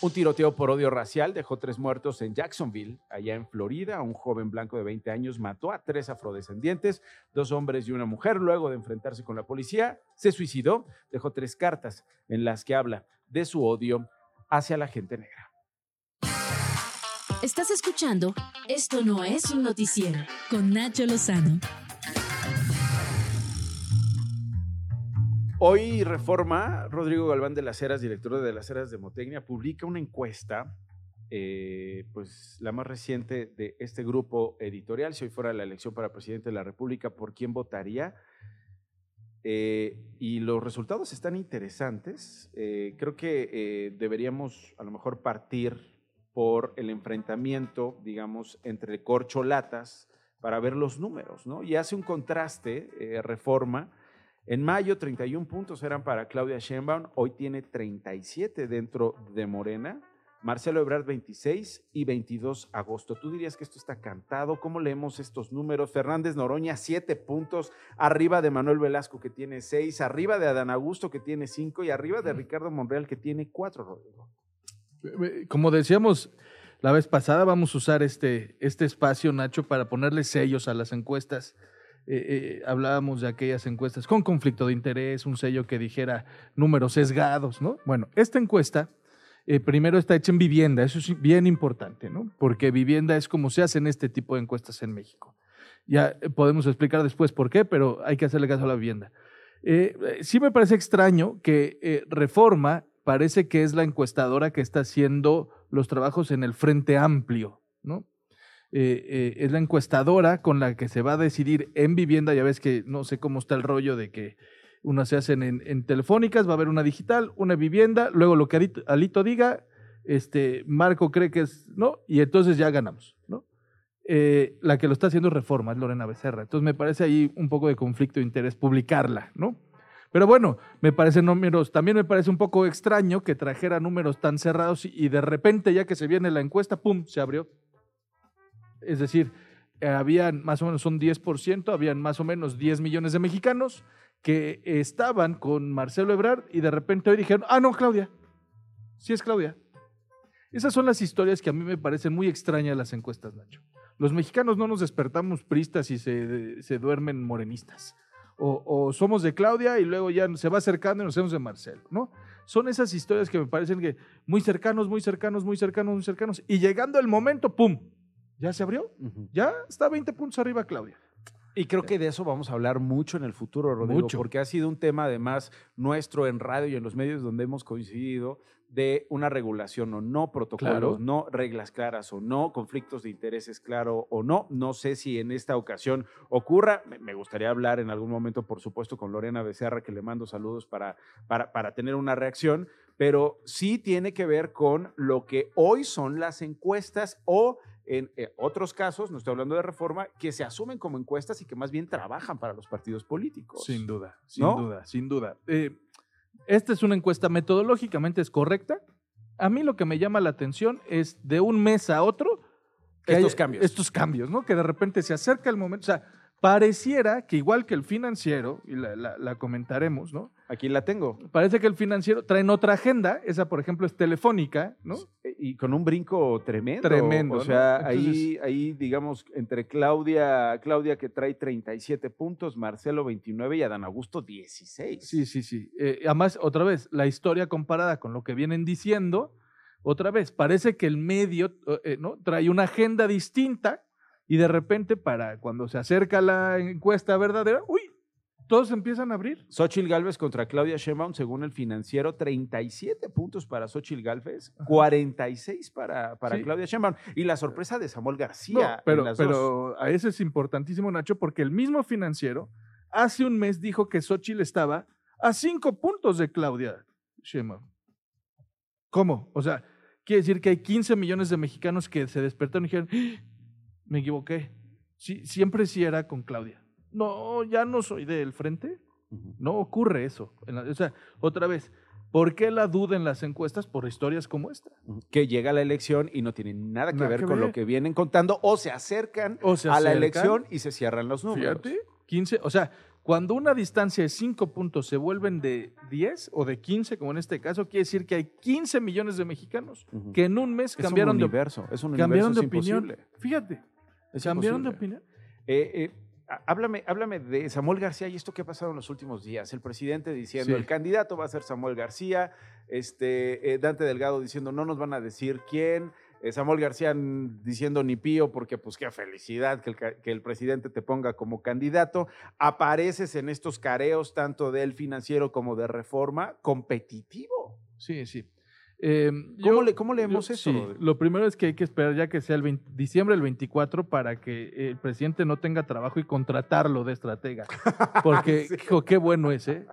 Un tiroteo por odio racial dejó tres muertos en Jacksonville, allá en Florida. Un joven blanco de 20 años mató a tres afrodescendientes, dos hombres y una mujer. Luego de enfrentarse con la policía, se suicidó. Dejó tres cartas en las que habla de su odio hacia la gente negra. Estás escuchando Esto no es un noticiero con Nacho Lozano. Hoy Reforma, Rodrigo Galván de las Heras, director de las Heras de Motecnia, publica una encuesta, eh, pues la más reciente de este grupo editorial, si hoy fuera la elección para presidente de la República, ¿por quién votaría? Eh, y los resultados están interesantes. Eh, creo que deberíamos a lo mejor partir por el enfrentamiento, digamos, entre corcholatas para ver los números, ¿no? Y hace un contraste, Reforma. En mayo, 31 puntos eran para Claudia Sheinbaum, hoy tiene 37 dentro de Morena. Marcelo Ebrard 26 y 22 agosto. ¿Tú dirías que esto está cantado? ¿Cómo leemos estos números? Fernández Noroña, 7 puntos, arriba de Manuel Velasco que tiene 6, arriba de Adán Augusto que tiene 5 y arriba de Ricardo Monreal que tiene 4, Rodrigo. Eh, Como decíamos la vez pasada, vamos a usar este, este espacio, Nacho, para ponerle sellos a las encuestas. Eh, eh, hablábamos de aquellas encuestas con conflicto de interés, un sello que dijera números sesgados, ¿no? Bueno, esta encuesta eh, primero está hecha en vivienda, eso es bien importante, ¿no? Porque vivienda es como se hacen este tipo de encuestas en México. Ya podemos explicar después por qué, pero hay que hacerle caso a la vivienda. Sí me parece extraño que Reforma parece que es la encuestadora que está haciendo los trabajos en el Frente Amplio, ¿no? Eh, eh, es la encuestadora con la que se va a decidir en vivienda. Ya ves que no sé cómo está el rollo de que unas se hacen en, telefónicas, va a haber una digital, una vivienda, luego lo que Alito, diga, este, Marco cree que es, ¿no? Y entonces ya ganamos, ¿no? Eh, la que lo está haciendo Reforma, es Lorena Becerra. Entonces me parece ahí un poco de conflicto de interés publicarla, ¿no? Pero bueno, me parecen números, también me parece un poco extraño que trajera números tan cerrados y de repente ya que se viene la encuesta, ¡pum!, se abrió. Es decir, eh, habían más o menos un 10%, habían más o menos 10 millones de mexicanos que estaban con Marcelo Ebrard y de repente hoy dijeron, ah, no, Claudia, sí es Claudia. Esas son las historias que a mí me parecen muy extrañas las encuestas, Nacho. Los mexicanos no nos despertamos pristas y se, se duermen morenistas. O, somos de Claudia y luego ya se va acercando y nos hacemos de Marcelo, ¿no? Son esas historias que me parecen que muy cercanos, muy cercanos, muy cercanos, muy cercanos. Y llegando el momento, ¡pum! ¿Ya se abrió? Ya está 20 puntos arriba Claudia. Y creo que de eso vamos a hablar mucho en el futuro, Rodrigo, Mucho. porque ha sido un tema además nuestro en radio y en los medios donde hemos coincidido de una regulación o no, protocolos, Claro. no, reglas claras o no, conflictos de intereses claro o no. No sé si en esta ocasión ocurra. Me- Me gustaría hablar en algún momento, por supuesto, con Lorena Becerra, que le mando saludos para, para, para tener una reacción, pero sí tiene que ver con lo que hoy son las encuestas o en eh, otros casos, no estoy hablando de reforma, que se asumen como encuestas y que más bien trabajan para los partidos políticos. Sin duda, sin ¿No? duda, sin duda. Eh, esta es una encuesta metodológicamente es correcta. A mí lo que me llama la atención es de un mes a otro que Estos cambios. Estos cambios, ¿no? Que de repente se acerca el momento. O sea, pareciera que igual que el financiero, y la, la- la comentaremos, ¿no? Aquí la tengo. Parece que el financiero trae otra agenda, esa por ejemplo es telefónica, ¿no? Y con un brinco tremendo. Tremendo, O ¿no? sea, Entonces- ahí, ahí, digamos, entre Claudia, Claudia que trae 37 puntos, Marcelo 29 y Adán Augusto 16. Sí, sí, sí. Eh, además, otra vez, la historia comparada con lo que vienen diciendo, otra vez, parece que el medio eh, ¿no? trae una agenda distinta y de repente para cuando se acerca la encuesta verdadera, uy, todos empiezan a abrir. Xochitl Galvez contra Claudia Sheinbaum, según el financiero, 37 puntos para Xochitl Galvez, 46 para, para Sí. Claudia Sheinbaum. Y la sorpresa de Samuel No, García. en pero, las dos. pero a ese es importantísimo, Nacho, porque el mismo financiero hace un mes dijo que Xochitl estaba a cinco puntos de Claudia Sheinbaum. ¿Cómo? O sea, quiere decir que hay 15 millones de mexicanos que se despertaron y dijeron, "Ah, me equivoqué. Sí, siempre sí era con Claudia. No, ya no soy del frente. No ocurre eso. O sea, otra vez, ¿por qué la duda en las encuestas por historias como esta? que llega la elección y no tiene nada que Nada ver que con ver. lo que vienen contando o se acercan O se a la elección y se cierran los números. Fíjate, 15, o sea, cuando una distancia de 5 puntos se vuelven de 10 o de 15, como en este caso, quiere decir que hay 15 millones de mexicanos que en un mes Es un cambiaron de universo, es un cambiaron de universo, opinión. imposible. Fíjate, Es cambiaron de opinión. Eh, eh, há- háblame, háblame de Samuel García y esto que ha pasado en los últimos días. El presidente diciendo Sí. el candidato va a ser Samuel García, este, eh, Dante Delgado diciendo no nos van a decir quién, Samuel García diciendo ni pío porque pues qué felicidad que el, que el presidente te ponga como candidato. Apareces en estos careos tanto del financiero como de reforma competitivo. Sí, sí. Eh, ¿Cómo yo- le- cómo leemos yo- eso, sí, lo primero es que hay que esperar ya que sea el 20 diciembre del 24 para que el presidente no tenga trabajo y contratarlo de estratega. Porque, hijo, qué bueno es, ¿eh?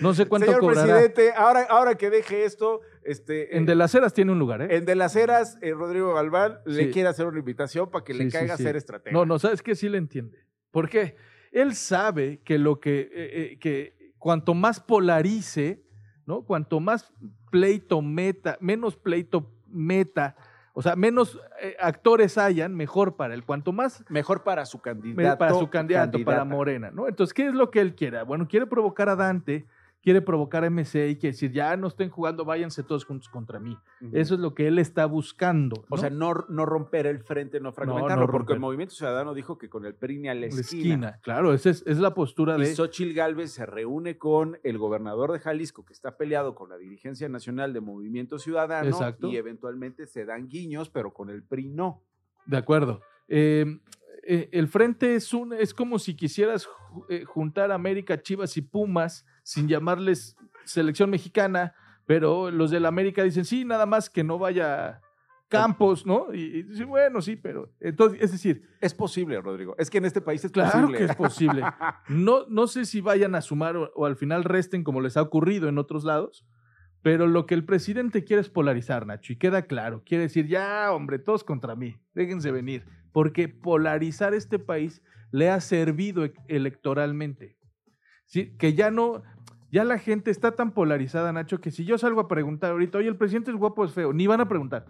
No sé cuánto Señor cobrará. presidente, ahora, ahora que deje esto, este, En eh, De las Heras tiene un lugar, ¿eh? En De las Heras, eh, Rodrigo Galván le Sí. quiere hacer una invitación para que le Sí, sí, caiga sí. a ser estratega. No, no, ¿sabes qué? Sí le entiende. ¿Por qué? Él sabe que lo que, eh, que cuanto más polarice, ¿no? Cuanto más pleito meta, menos pleito meta, o sea, menos eh, actores hayan, mejor para él. Cuanto más Mejor para su candidato. para su candidato, para candidata. Morena, ¿no? Entonces, ¿qué es lo que él quiere? Bueno, quiere provocar a Dante, quiere provocar a MC y quiere decir, ya no estén jugando, váyanse todos juntos contra mí. Eso es lo que él está buscando. O sea, no, no romper el frente, no fragmentarlo, no porque el Movimiento Ciudadano dijo que con el PRI ni a la esquina. esquina. Claro, esa es, es la postura Y de... Xochitl Gálvez se reúne con el gobernador de Jalisco, que está peleado con la dirigencia nacional de Movimiento Ciudadano, Exacto. y eventualmente se dan guiños, pero con el PRI no. De acuerdo. Eh, eh, el frente es un es como si quisieras eh, juntar América, Chivas y Pumas sin llamarles selección mexicana, pero los del América dicen sí, nada más que no vaya Campos, ¿no? Y, y dicen, bueno, sí, pero entonces, es decir, Es posible, Rodrigo. Es que en este país es claro posible. que es posible. No, no sé si vayan a sumar o, o al final resten como les ha ocurrido en otros lados, pero lo que el presidente quiere es polarizar, Nacho, y queda claro. Quiere decir, ya, hombre, todos contra mí, déjense venir, porque polarizar este país le ha servido e- electoralmente. ¿Sí? Que ya no, ya la gente está tan polarizada, Nacho, que si yo salgo a preguntar ahorita, oye, el presidente es guapo o es feo, ni van a preguntar.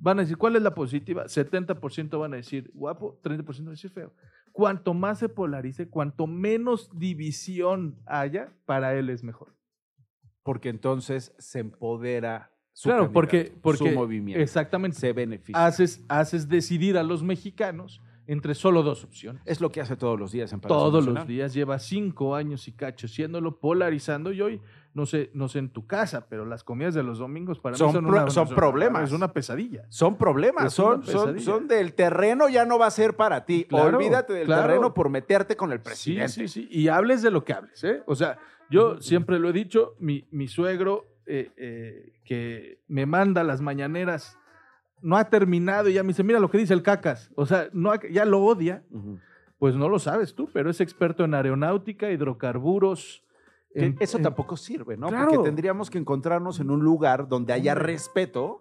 Van a decir, ¿cuál es la positiva? 70% van a decir guapo, 30% van a decir feo. Cuanto más se polarice, cuanto menos división haya, para él es mejor. Porque entonces se empodera su claro, porque, porque su movimiento. exactamente Se beneficia. haces, haces decidir a los mexicanos entre solo dos opciones. Es lo que hace todos los días en Palacio Todos Nacional. los días, lleva cinco años y cacho siéndolo, polarizando. Y hoy, no sé, no sé en tu casa, pero las comidas de los domingos para Son mí son, pro- una- son problemas. Es una pesadilla. Son problemas, son, del terreno, ya no va a ser para ti. Claro, Olvídate del claro. terreno por meterte con el Sí, presidente. sí, sí. Y hables de lo que hables, ¿eh? O sea, yo siempre lo he dicho, mi, mi suegro eh, eh, que me manda las mañaneras no ha terminado y ya me dice, mira lo que dice el cacas. O sea, no ha- ya lo odia. Pues no lo sabes tú, pero es experto en aeronáutica, hidrocarburos. En- eso en- tampoco sirve, ¿no? Claro. Porque tendríamos que encontrarnos en un lugar donde haya respeto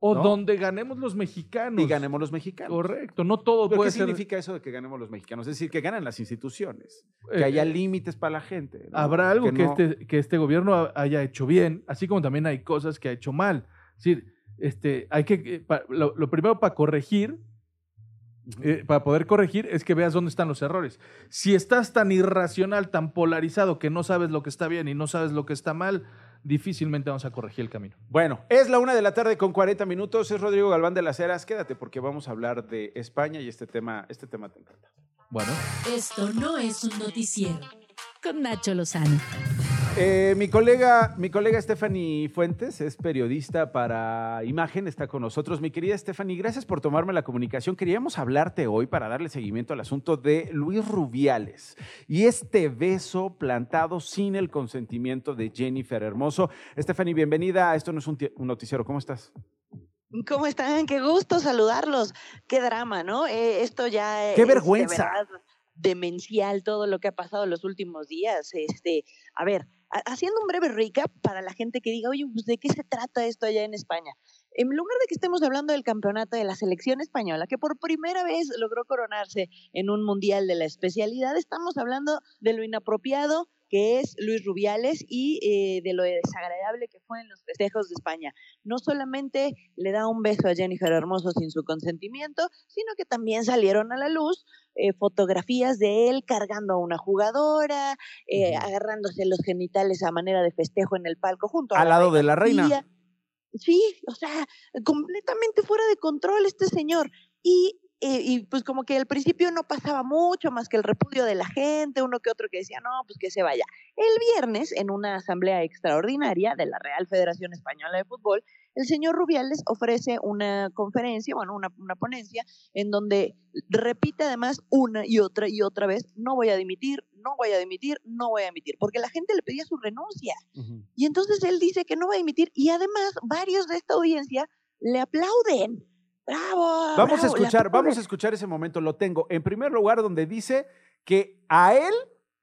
O ¿no? donde ganemos los mexicanos. y ganemos los mexicanos. Correcto, no todo ¿Pero puede ¿Qué ser. significa eso de que ganemos los mexicanos? Es decir, que ganen las instituciones, Eh, que haya eh, límites para la gente. ¿no? Habrá algo que, no- este, que este gobierno ha- haya hecho bien, así como también hay cosas que ha hecho mal. Es decir, este, hay que, eh, pa- lo, lo primero para corregir, eh, para poder corregir, es que veas dónde están los errores. Si estás tan irracional, tan polarizado, que no sabes lo que está bien y no sabes lo que está mal, difícilmente vamos a corregir el camino. Bueno, es la una de la tarde con 40 minutos. Es Rodrigo Galván de las Heras. Quédate porque vamos a hablar de España y este tema, este tema te encanta. Bueno, Esto no es un noticiero. Con Nacho Lozano. Eh, mi colega, mi colega Stephanie Fuentes es periodista para Imagen, está con nosotros. Mi querida Stephanie, gracias por tomarme la comunicación. Queríamos hablarte hoy para darle seguimiento al asunto de Luis Rubiales y este beso plantado sin el consentimiento de Jennifer Hermoso. Stephanie, bienvenida Esto no es un, ti- un noticiero. ¿Cómo estás? ¿Cómo están? Qué gusto saludarlos. Qué drama, ¿no? Eh, esto ya ¡Qué es de vergüenza! verdad demencial todo lo que ha pasado en los últimos días. Este, a ver, haciendo un breve recap para la gente que diga, oye, pues, ¿de qué se trata esto allá en España? En lugar de que estemos hablando del campeonato de la selección española, que por primera vez logró coronarse en un mundial de la especialidad, estamos hablando de lo inapropiado que es Luis Rubiales y eh, de lo desagradable que fue en los festejos de España. No solamente le da un beso a Jennifer Hermoso sin su consentimiento, sino que también salieron a la luz eh, fotografías de él cargando a una jugadora, eh, agarrándose los genitales a manera de festejo en el palco junto a Al lado de la reina. Sí, o sea, completamente fuera de control este señor. Y, y pues como que al principio no pasaba mucho más que el repudio de la gente, uno que otro que decía, no, pues que se vaya. El viernes, en una asamblea extraordinaria de la Real Federación Española de Fútbol, el señor Rubiales ofrece una conferencia, bueno, una, una ponencia, en donde repite además una y otra y otra vez, no voy a dimitir, no voy a dimitir, no voy a dimitir, porque la gente le pedía su renuncia. Y entonces él dice que no va a emitir y además varios de esta audiencia le aplauden. Bravo. Vamos a bravo, escuchar, vamos a escuchar ese momento. Lo tengo. En primer lugar, donde dice que a él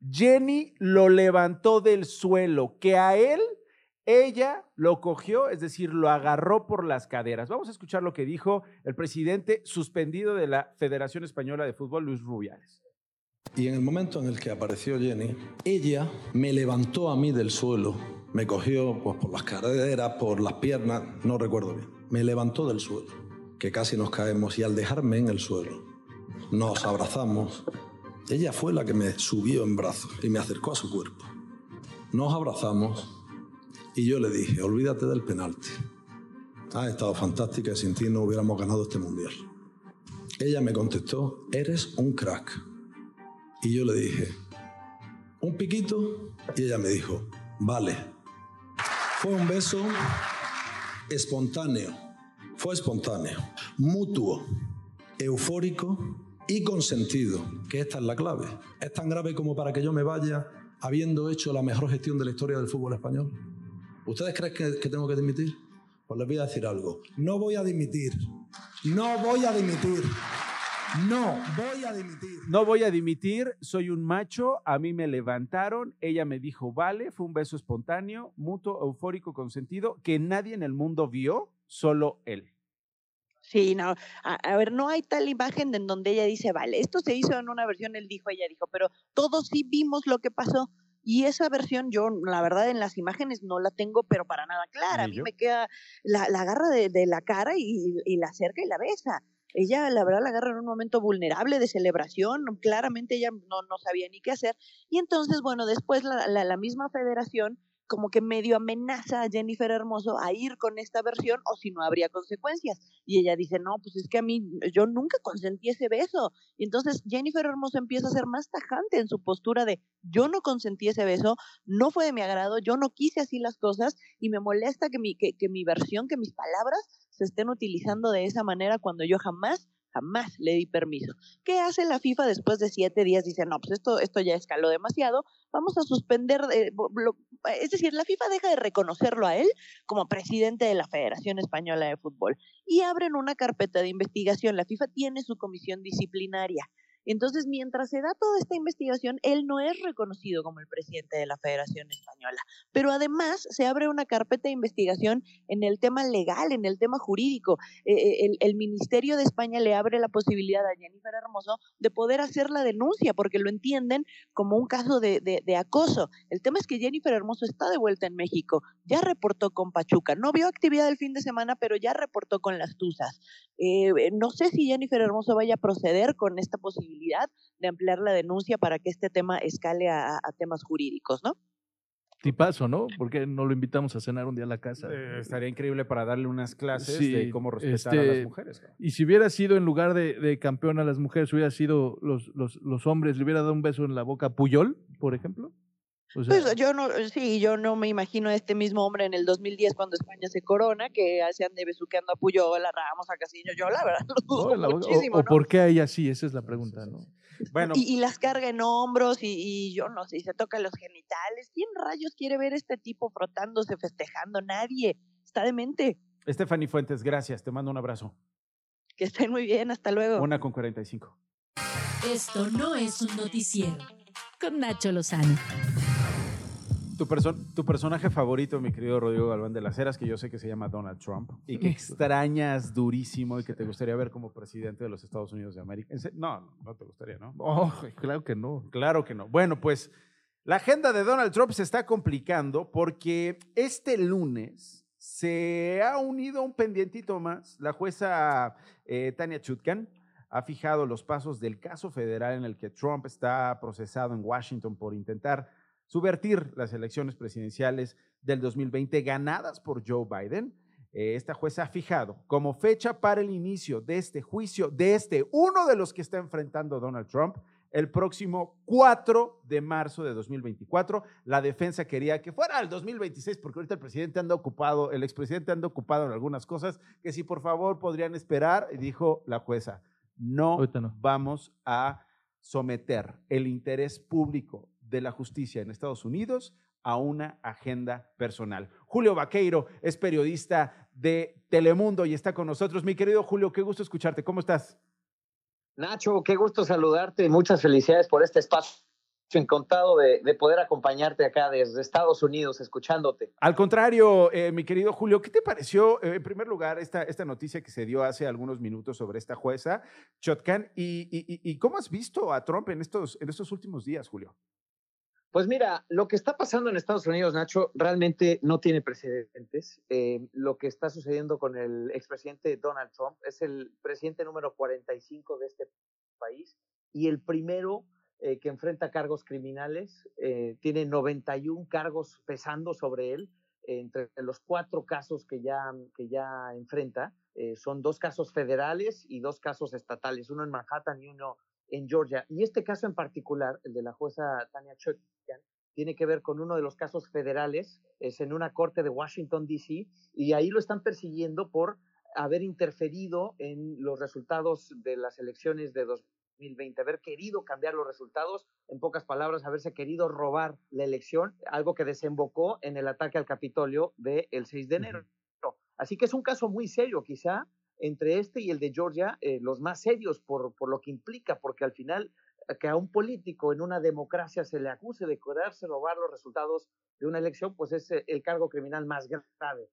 Jenny lo levantó del suelo, que a él ella lo cogió, es decir, lo agarró por las caderas. Vamos a escuchar lo que dijo el presidente suspendido de la Federación Española de Fútbol, Luis Rubiales. Y en el momento en el que apareció Jenny, ella me levantó a mí del suelo, me cogió pues, por las caderas, por las piernas, no recuerdo bien. me levantó del suelo, que casi nos caemos y al dejarme en el suelo, nos abrazamos. Ella fue la que me subió en brazos y me acercó a su cuerpo. Nos abrazamos y yo le dije, olvídate del penalti. Ha estado fantástica y sin ti no hubiéramos ganado este mundial. Ella me contestó, eres un crack. Y yo le dije, un piquito. Y ella me dijo, vale. Fue un beso espontáneo. Fue espontáneo, mutuo, eufórico y consentido, que esta es la clave. Es tan grave como para que yo me vaya habiendo hecho la mejor gestión de la historia del fútbol español. ¿Ustedes creen que, tengo que dimitir? Pues les voy a decir algo. No voy a dimitir. No voy a dimitir. No voy a dimitir. No voy a dimitir, soy un macho, a mí me levantaron, ella me dijo, vale, fue un beso espontáneo, mutuo, eufórico, consentido, que nadie en el mundo vio, solo él. Sí, no, a, a, ver, no hay tal imagen en donde ella dice, vale, esto se hizo en una versión, él dijo, ella dijo, pero todos sí vimos lo que pasó. Y esa versión yo, la verdad, en las imágenes no la tengo, pero para nada clara. A mí me queda, la, la agarra de, de, la cara y, y la acerca y la besa. Ella, la verdad, la agarra en un momento vulnerable de celebración. Claramente ella no, no sabía ni qué hacer. Y entonces, bueno, después la, la, la misma federación como que medio amenaza a Jennifer Hermoso a ir con esta versión o si no habría consecuencias. Y ella dice, no, pues es que a mí, yo nunca consentí ese beso. Y entonces Jennifer Hermoso empieza a ser más tajante en su postura de, yo no consentí ese beso, no fue de mi agrado, yo no quise así las cosas y me molesta que mi, que, que mi versión, que mis palabras se estén utilizando de esa manera cuando yo jamás jamás le di permiso. ¿Qué hace la FIFA después de siete días? Dice, no, pues esto, esto ya escaló demasiado, vamos a suspender, eh, es decir, la FIFA deja de reconocerlo a él como presidente de la Federación Española de Fútbol y abren una carpeta de investigación. La FIFA tiene su comisión disciplinaria. Entonces, mientras se da toda esta investigación, él no es reconocido como el presidente de la Federación Española. Pero además se abre una carpeta de investigación en el tema legal, en el tema jurídico. Eh, el, el, Ministerio de España le abre la posibilidad a Jennifer Hermoso de poder hacer la denuncia, porque lo entienden como un caso de acoso. El tema es que Jennifer Hermoso está de vuelta en México, ya reportó con Pachuca, no vio actividad el fin de semana, pero ya reportó con las Tuzas. Eh, no sé si Jennifer Hermoso vaya a proceder con esta posibilidad de ampliar la denuncia para que este tema escale a, a temas jurídicos, ¿no? Tipazo, ¿no? Porque no lo invitamos a cenar un día a la casa. Eh, estaría increíble para darle unas clases sí, de cómo respetar este, a las mujeres. Claro. Y si hubiera sido en lugar de, de, campeón a las mujeres, hubiera sido los, los, los hombres, le hubiera dado un beso en la boca a Puyol, por ejemplo. O sea, pues yo no, sí, yo no me imagino a este mismo hombre en el 2010 cuando España se corona, que se ande besuqueando a Puyol, a Ramos, a Casillo. Yo la verdad lo dudo no, muchísimo. O, o ¿no? por qué a ella sí? Esa es la pregunta, ¿no? Bueno. Y, y, las carga en hombros y, y, yo no sé, y se toca los genitales. ¿Quién rayos quiere ver este tipo frotándose, festejando? Nadie. Está demente. Stephanie Fuentes, gracias. Te mando un abrazo. Que estén muy bien. Hasta luego. Una con 45. Esto no es un noticiero. Con Nacho Lozano. Tu, perso tu, personaje favorito, mi querido Rodrigo Galván de las Heras, que yo sé que se llama Donald Trump y que extrañas durísimo y que te gustaría ver como presidente de los Estados Unidos de América. No, no, no te gustaría, ¿no? Oh, claro que no. Claro que no. Bueno, pues la agenda de Donald Trump se está complicando porque este lunes se ha unido un pendientito más. La jueza eh, Tania Chutkan ha fijado los pasos del caso federal en el que Trump está procesado en Washington por intentar subvertir las elecciones presidenciales del 2020 ganadas por Joe Biden. Eh, esta jueza ha fijado como fecha para el inicio de este juicio, de este uno de los que está enfrentando Donald Trump, el próximo 4 de marzo de 2024. La defensa quería que fuera el 2026 porque ahorita el presidente anda ocupado, el expresidente anda ocupado en algunas cosas que si por favor podrían esperar, dijo la jueza, no, no. vamos a someter el interés público de la justicia en Estados Unidos a una agenda personal. Julio Vaqueiro es periodista de Telemundo y está con nosotros. Mi querido Julio, qué gusto escucharte. ¿Cómo estás? Nacho, qué gusto saludarte y muchas felicidades por este espacio encantado de, de, poder acompañarte acá desde Estados Unidos, escuchándote. Al contrario, eh, mi querido Julio, ¿qué te pareció, eh, en primer lugar, esta, esta noticia que se dio hace algunos minutos sobre esta jueza, Chotkan, y, y, y, cómo has visto a Trump en estos, en estos últimos días, Julio? Pues mira, lo que está pasando en Estados Unidos, Nacho, realmente no tiene precedentes. Eh, lo que está sucediendo con el expresidente Donald Trump es el presidente número 45 de este país y el primero eh, que enfrenta cargos criminales. Eh, tiene 91 cargos pesando sobre él. entre los cuatro casos que ya, que ya enfrenta, son dos casos federales y dos casos estatales, uno en Manhattan y uno en Georgia. Y este caso en particular, el de la jueza Tania Chutkan, tiene que ver con uno de los casos federales, es en una corte de Washington, D.C., y ahí lo están persiguiendo por haber interferido en los resultados de las elecciones de 2020, haber querido cambiar los resultados, en pocas palabras, haberse querido robar la elección, algo que desembocó en el ataque al Capitolio del 6 de enero. Así que es un caso muy serio, quizá entre este y el de Georgia, eh, los más serios por, por, lo que implica, porque al final que a un político en una democracia se le acuse de quererse robar los resultados de una elección, pues es eh, el cargo criminal más grave.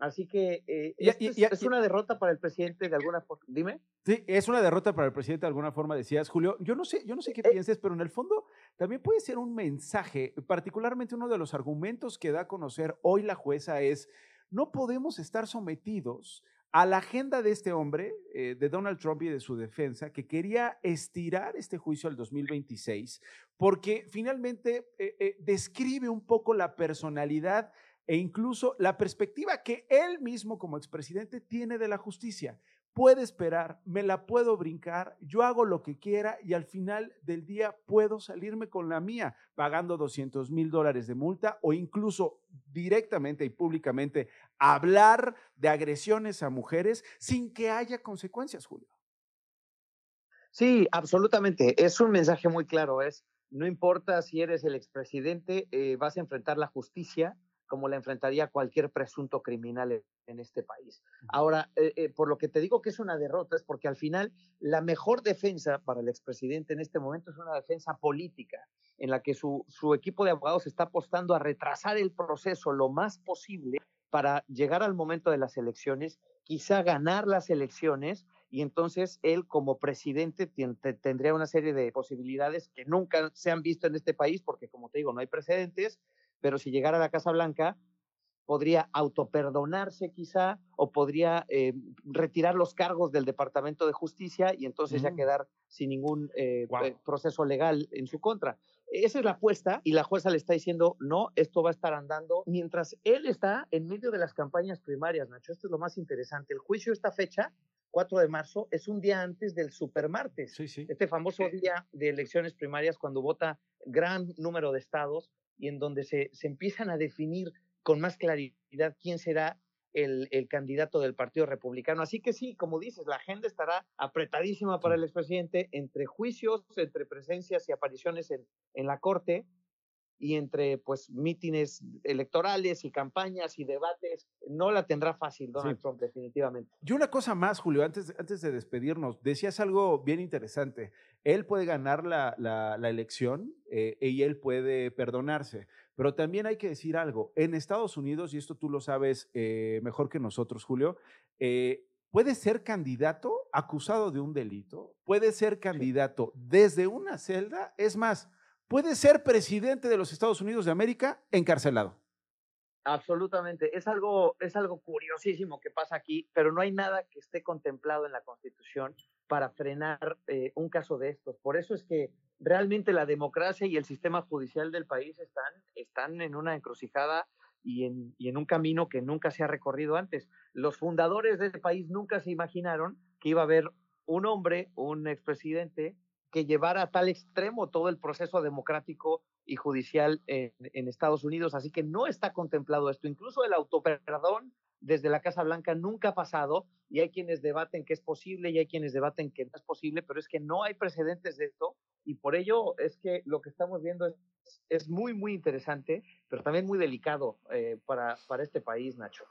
Así que es, una derrota para el presidente de alguna forma. Dime. Sí, es una derrota para el presidente de alguna forma, decías, Julio. Yo no sé, yo no sé qué pienses, pero en el fondo también puede ser un mensaje. Particularmente uno de los argumentos que da a conocer hoy la jueza es no podemos estar sometidos a la agenda de este hombre, eh, de Donald Trump y de su defensa, que quería estirar este juicio al 2026, porque finalmente eh, eh, describe un poco la personalidad e incluso la perspectiva que él mismo como expresidente tiene de la justicia. Puede esperar, me la puedo brincar, yo hago lo que quiera y al final del día puedo salirme con la mía pagando 200 mil dólares de multa o incluso directamente y públicamente hablar de agresiones a mujeres sin que haya consecuencias, Julio. Sí, absolutamente. Es un mensaje muy claro. Es, no importa si eres el expresidente, eh, vas a enfrentar la justicia como la enfrentaría cualquier presunto criminal en este país. Ahora, eh, eh, por lo que te digo que es una derrota, es porque al final la mejor defensa para el expresidente en este momento es una defensa política, en la que su, su equipo de abogados está apostando a retrasar el proceso lo más posible para llegar al momento de las elecciones, quizá ganar las elecciones y entonces él como presidente tendría una serie de posibilidades que nunca se han visto en este país, porque como te digo, no hay precedentes, pero si llegara a la Casa Blanca, podría autoperdonarse quizá o podría eh, retirar los cargos del Departamento de Justicia y entonces ya mm. quedar sin ningún eh, eh, proceso legal en su contra. Esa es la apuesta y la jueza le está diciendo, no, esto va a estar andando mientras él está en medio de las campañas primarias, Nacho. Esto es lo más interesante. El juicio, esta fecha, 4 de marzo, es un día antes del supermartes. Sí, sí. Este famoso día de elecciones primarias cuando vota gran número de estados y en donde se, se empiezan a definir con más claridad quién será el, el, candidato del Partido Republicano. Así que sí, como dices, la agenda estará apretadísima para el expresidente entre juicios, entre presencias y apariciones en, en la Corte y entre pues mítines electorales y campañas y debates, no la tendrá fácil Donald Trump definitivamente. Y una cosa más, Julio, antes, antes de despedirnos, decías algo bien interesante. Él puede ganar la, la, la elección eh, y él puede perdonarse, pero también hay que decir algo. En Estados Unidos, y esto tú lo sabes eh, mejor que nosotros, Julio, eh, puede ser candidato acusado de un delito, puede ser candidato desde una celda, es más, puede ser presidente de los Estados Unidos de América encarcelado. Absolutamente. Es algo, es algo curiosísimo que pasa aquí, pero no hay nada que esté contemplado en la Constitución para frenar eh, un caso de estos. Por eso es que realmente la democracia y el sistema judicial del país están, están en una encrucijada y en, un camino que nunca se ha recorrido antes. Los fundadores de este país nunca se imaginaron que iba a haber un hombre, un expresidente, que llevara a tal extremo todo el proceso democrático y judicial en, en, Estados Unidos. Así que no está contemplado esto. Incluso el autoperdón desde la Casa Blanca nunca ha pasado y hay quienes debaten que es posible y hay quienes debaten que no es posible, pero es que no hay precedentes de esto y por ello es que lo que estamos viendo es, muy, muy interesante, pero también muy delicado eh, para, para este país, Nacho.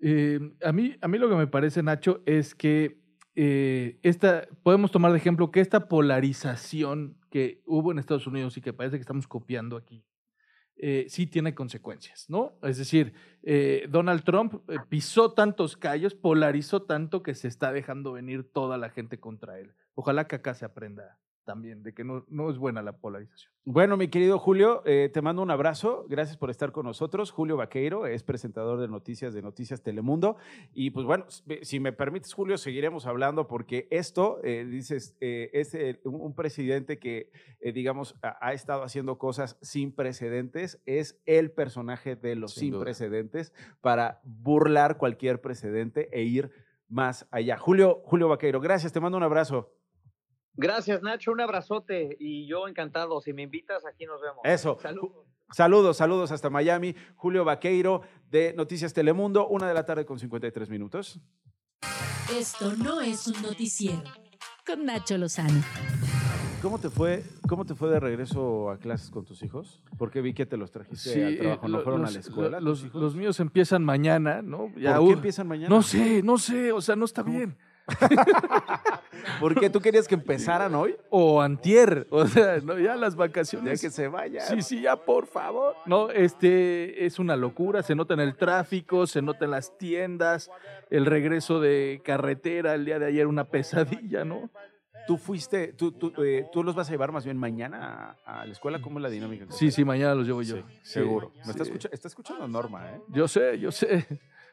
Eh, a, mí, a mí lo que me parece, Nacho, es que eh, esta, podemos tomar de ejemplo que esta polarización que hubo en Estados Unidos y que parece que estamos copiando aquí, eh, sí tiene consecuencias, ¿no? Es decir, eh, Donald Trump eh, pisó tantos callos, polarizó tanto que se está dejando venir toda la gente contra él. Ojalá que acá se aprenda también, de que no, no es buena la polarización. Bueno, mi querido Julio, eh, te mando un abrazo. Gracias por estar con nosotros. Julio Vaqueiro es presentador de noticias de Noticias Telemundo. Y pues bueno, si me permites, Julio, seguiremos hablando porque esto, eh, dices, eh, es un presidente que, digamos, ha, estado haciendo cosas sin precedentes. Es el personaje de los sin, sin precedentes para burlar cualquier precedente e ir más allá. Julio, Julio Vaqueiro, gracias. Te mando un abrazo. Gracias, Nacho. Un abrazote y yo encantado. Si me invitas, aquí nos vemos. Eso. Saludos. Saludos, saludos hasta Miami. Julio Vaqueiro de Noticias Telemundo, una de la tarde con 53 minutos. Esto no es un noticiero. Con Nacho Lozano. ¿Cómo te fue, cómo te fue de regreso a clases con tus hijos? Porque vi que te los trajiste al trabajo, ¿no fueron a la escuela? Los, los, míos empiezan mañana, ¿no? ¿Por qué empiezan mañana? No sé, no sé, o sea, no está bien. ¿Por qué tú querías que empezaran hoy? O antier, o sea, no, ya las vacaciones. Ya que se vayan. Sí, sí, ya por favor. No, este es una locura, se nota en el tráfico, se nota en las tiendas, el regreso de carretera el día de ayer una pesadilla, ¿no? Tú fuiste, tú, tú, eh, tú los vas a llevar más bien mañana a, la escuela, ¿cómo es la dinámica? Sí, sí, mañana los llevo yo. seguro. ¿Me está, está, escuchando Norma, ¿eh? Yo sé, yo sé.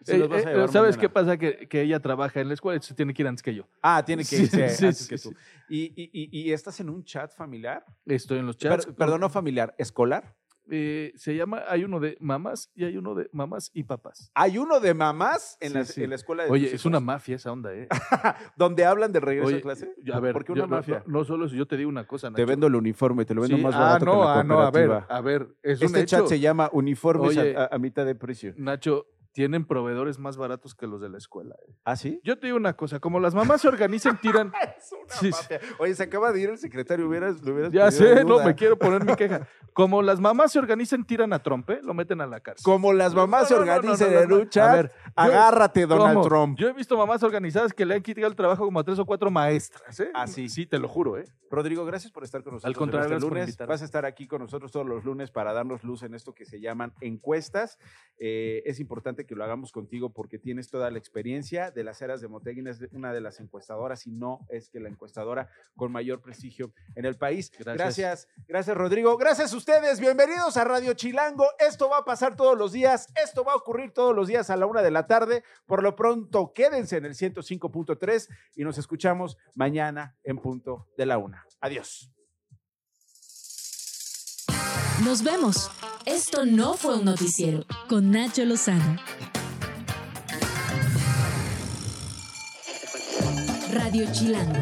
Eh, eh, ¿Sabes qué pasa? Que, que, ella trabaja en la escuela y se tiene que ir antes que yo. Ah, tiene que irse antes que tú. ¿Y, y, y, estás en un chat familiar? Estoy en los chats. perdón, no familiar, ¿escolar? Eh, se llama, hay uno de mamás y hay uno de mamás y papás. Hay uno de mamás en, la, en la, escuela de Oye, es una mafia esa onda, ¿eh? ¿Donde hablan de regreso a clase? A ver, ¿por qué una mafia? No, solo eso, yo te digo una cosa, Nacho. Te vendo el uniforme, te lo vendo más barato ah, no, que la ah, no, a ver, a ver, es Este chat se llama uniformes a mitad de precio. Nacho, tienen proveedores más baratos que los de la escuela. ¿eh? ¿Ah, sí? Yo te digo una cosa, como las mamás se organizan, tiran... es una Oye, se acaba de ir el secretario, hubieras, lo hubieras Ya sé, no, me quiero poner mi queja. Como las mamás se organizan, tiran a Trump, ¿eh? lo meten a la cárcel. Como las mamás se organizan en lucha, a ver, agárrate, Donald Trump. Yo he visto mamás organizadas que le han quitado el trabajo como a tres o cuatro maestras. ¿eh? Ah, sí. Sí, te lo juro. ¿eh? Rodrigo, gracias por estar con nosotros. Al contrario, este lunes. Vas a estar aquí con nosotros todos los lunes para darnos luz en esto que se llaman encuestas. Eh, es importante que lo hagamos contigo porque tienes toda la experiencia de las eras de Moteguin, es una de las encuestadoras, y no es que la encuestadora con mayor prestigio en el país. Gracias. gracias, Rodrigo. Gracias a ustedes, bienvenidos a Radio Chilango. Esto va a pasar todos los días, esto va a ocurrir todos los días a la una de la tarde. Por lo pronto, quédense en el 105.3 y nos escuchamos mañana en punto de la una. Adiós. Nos vemos. Esto no fue un noticiero con Nacho Lozano. Radio Chilango,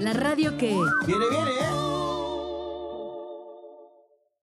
la radio que... Viene, viene, ¿eh?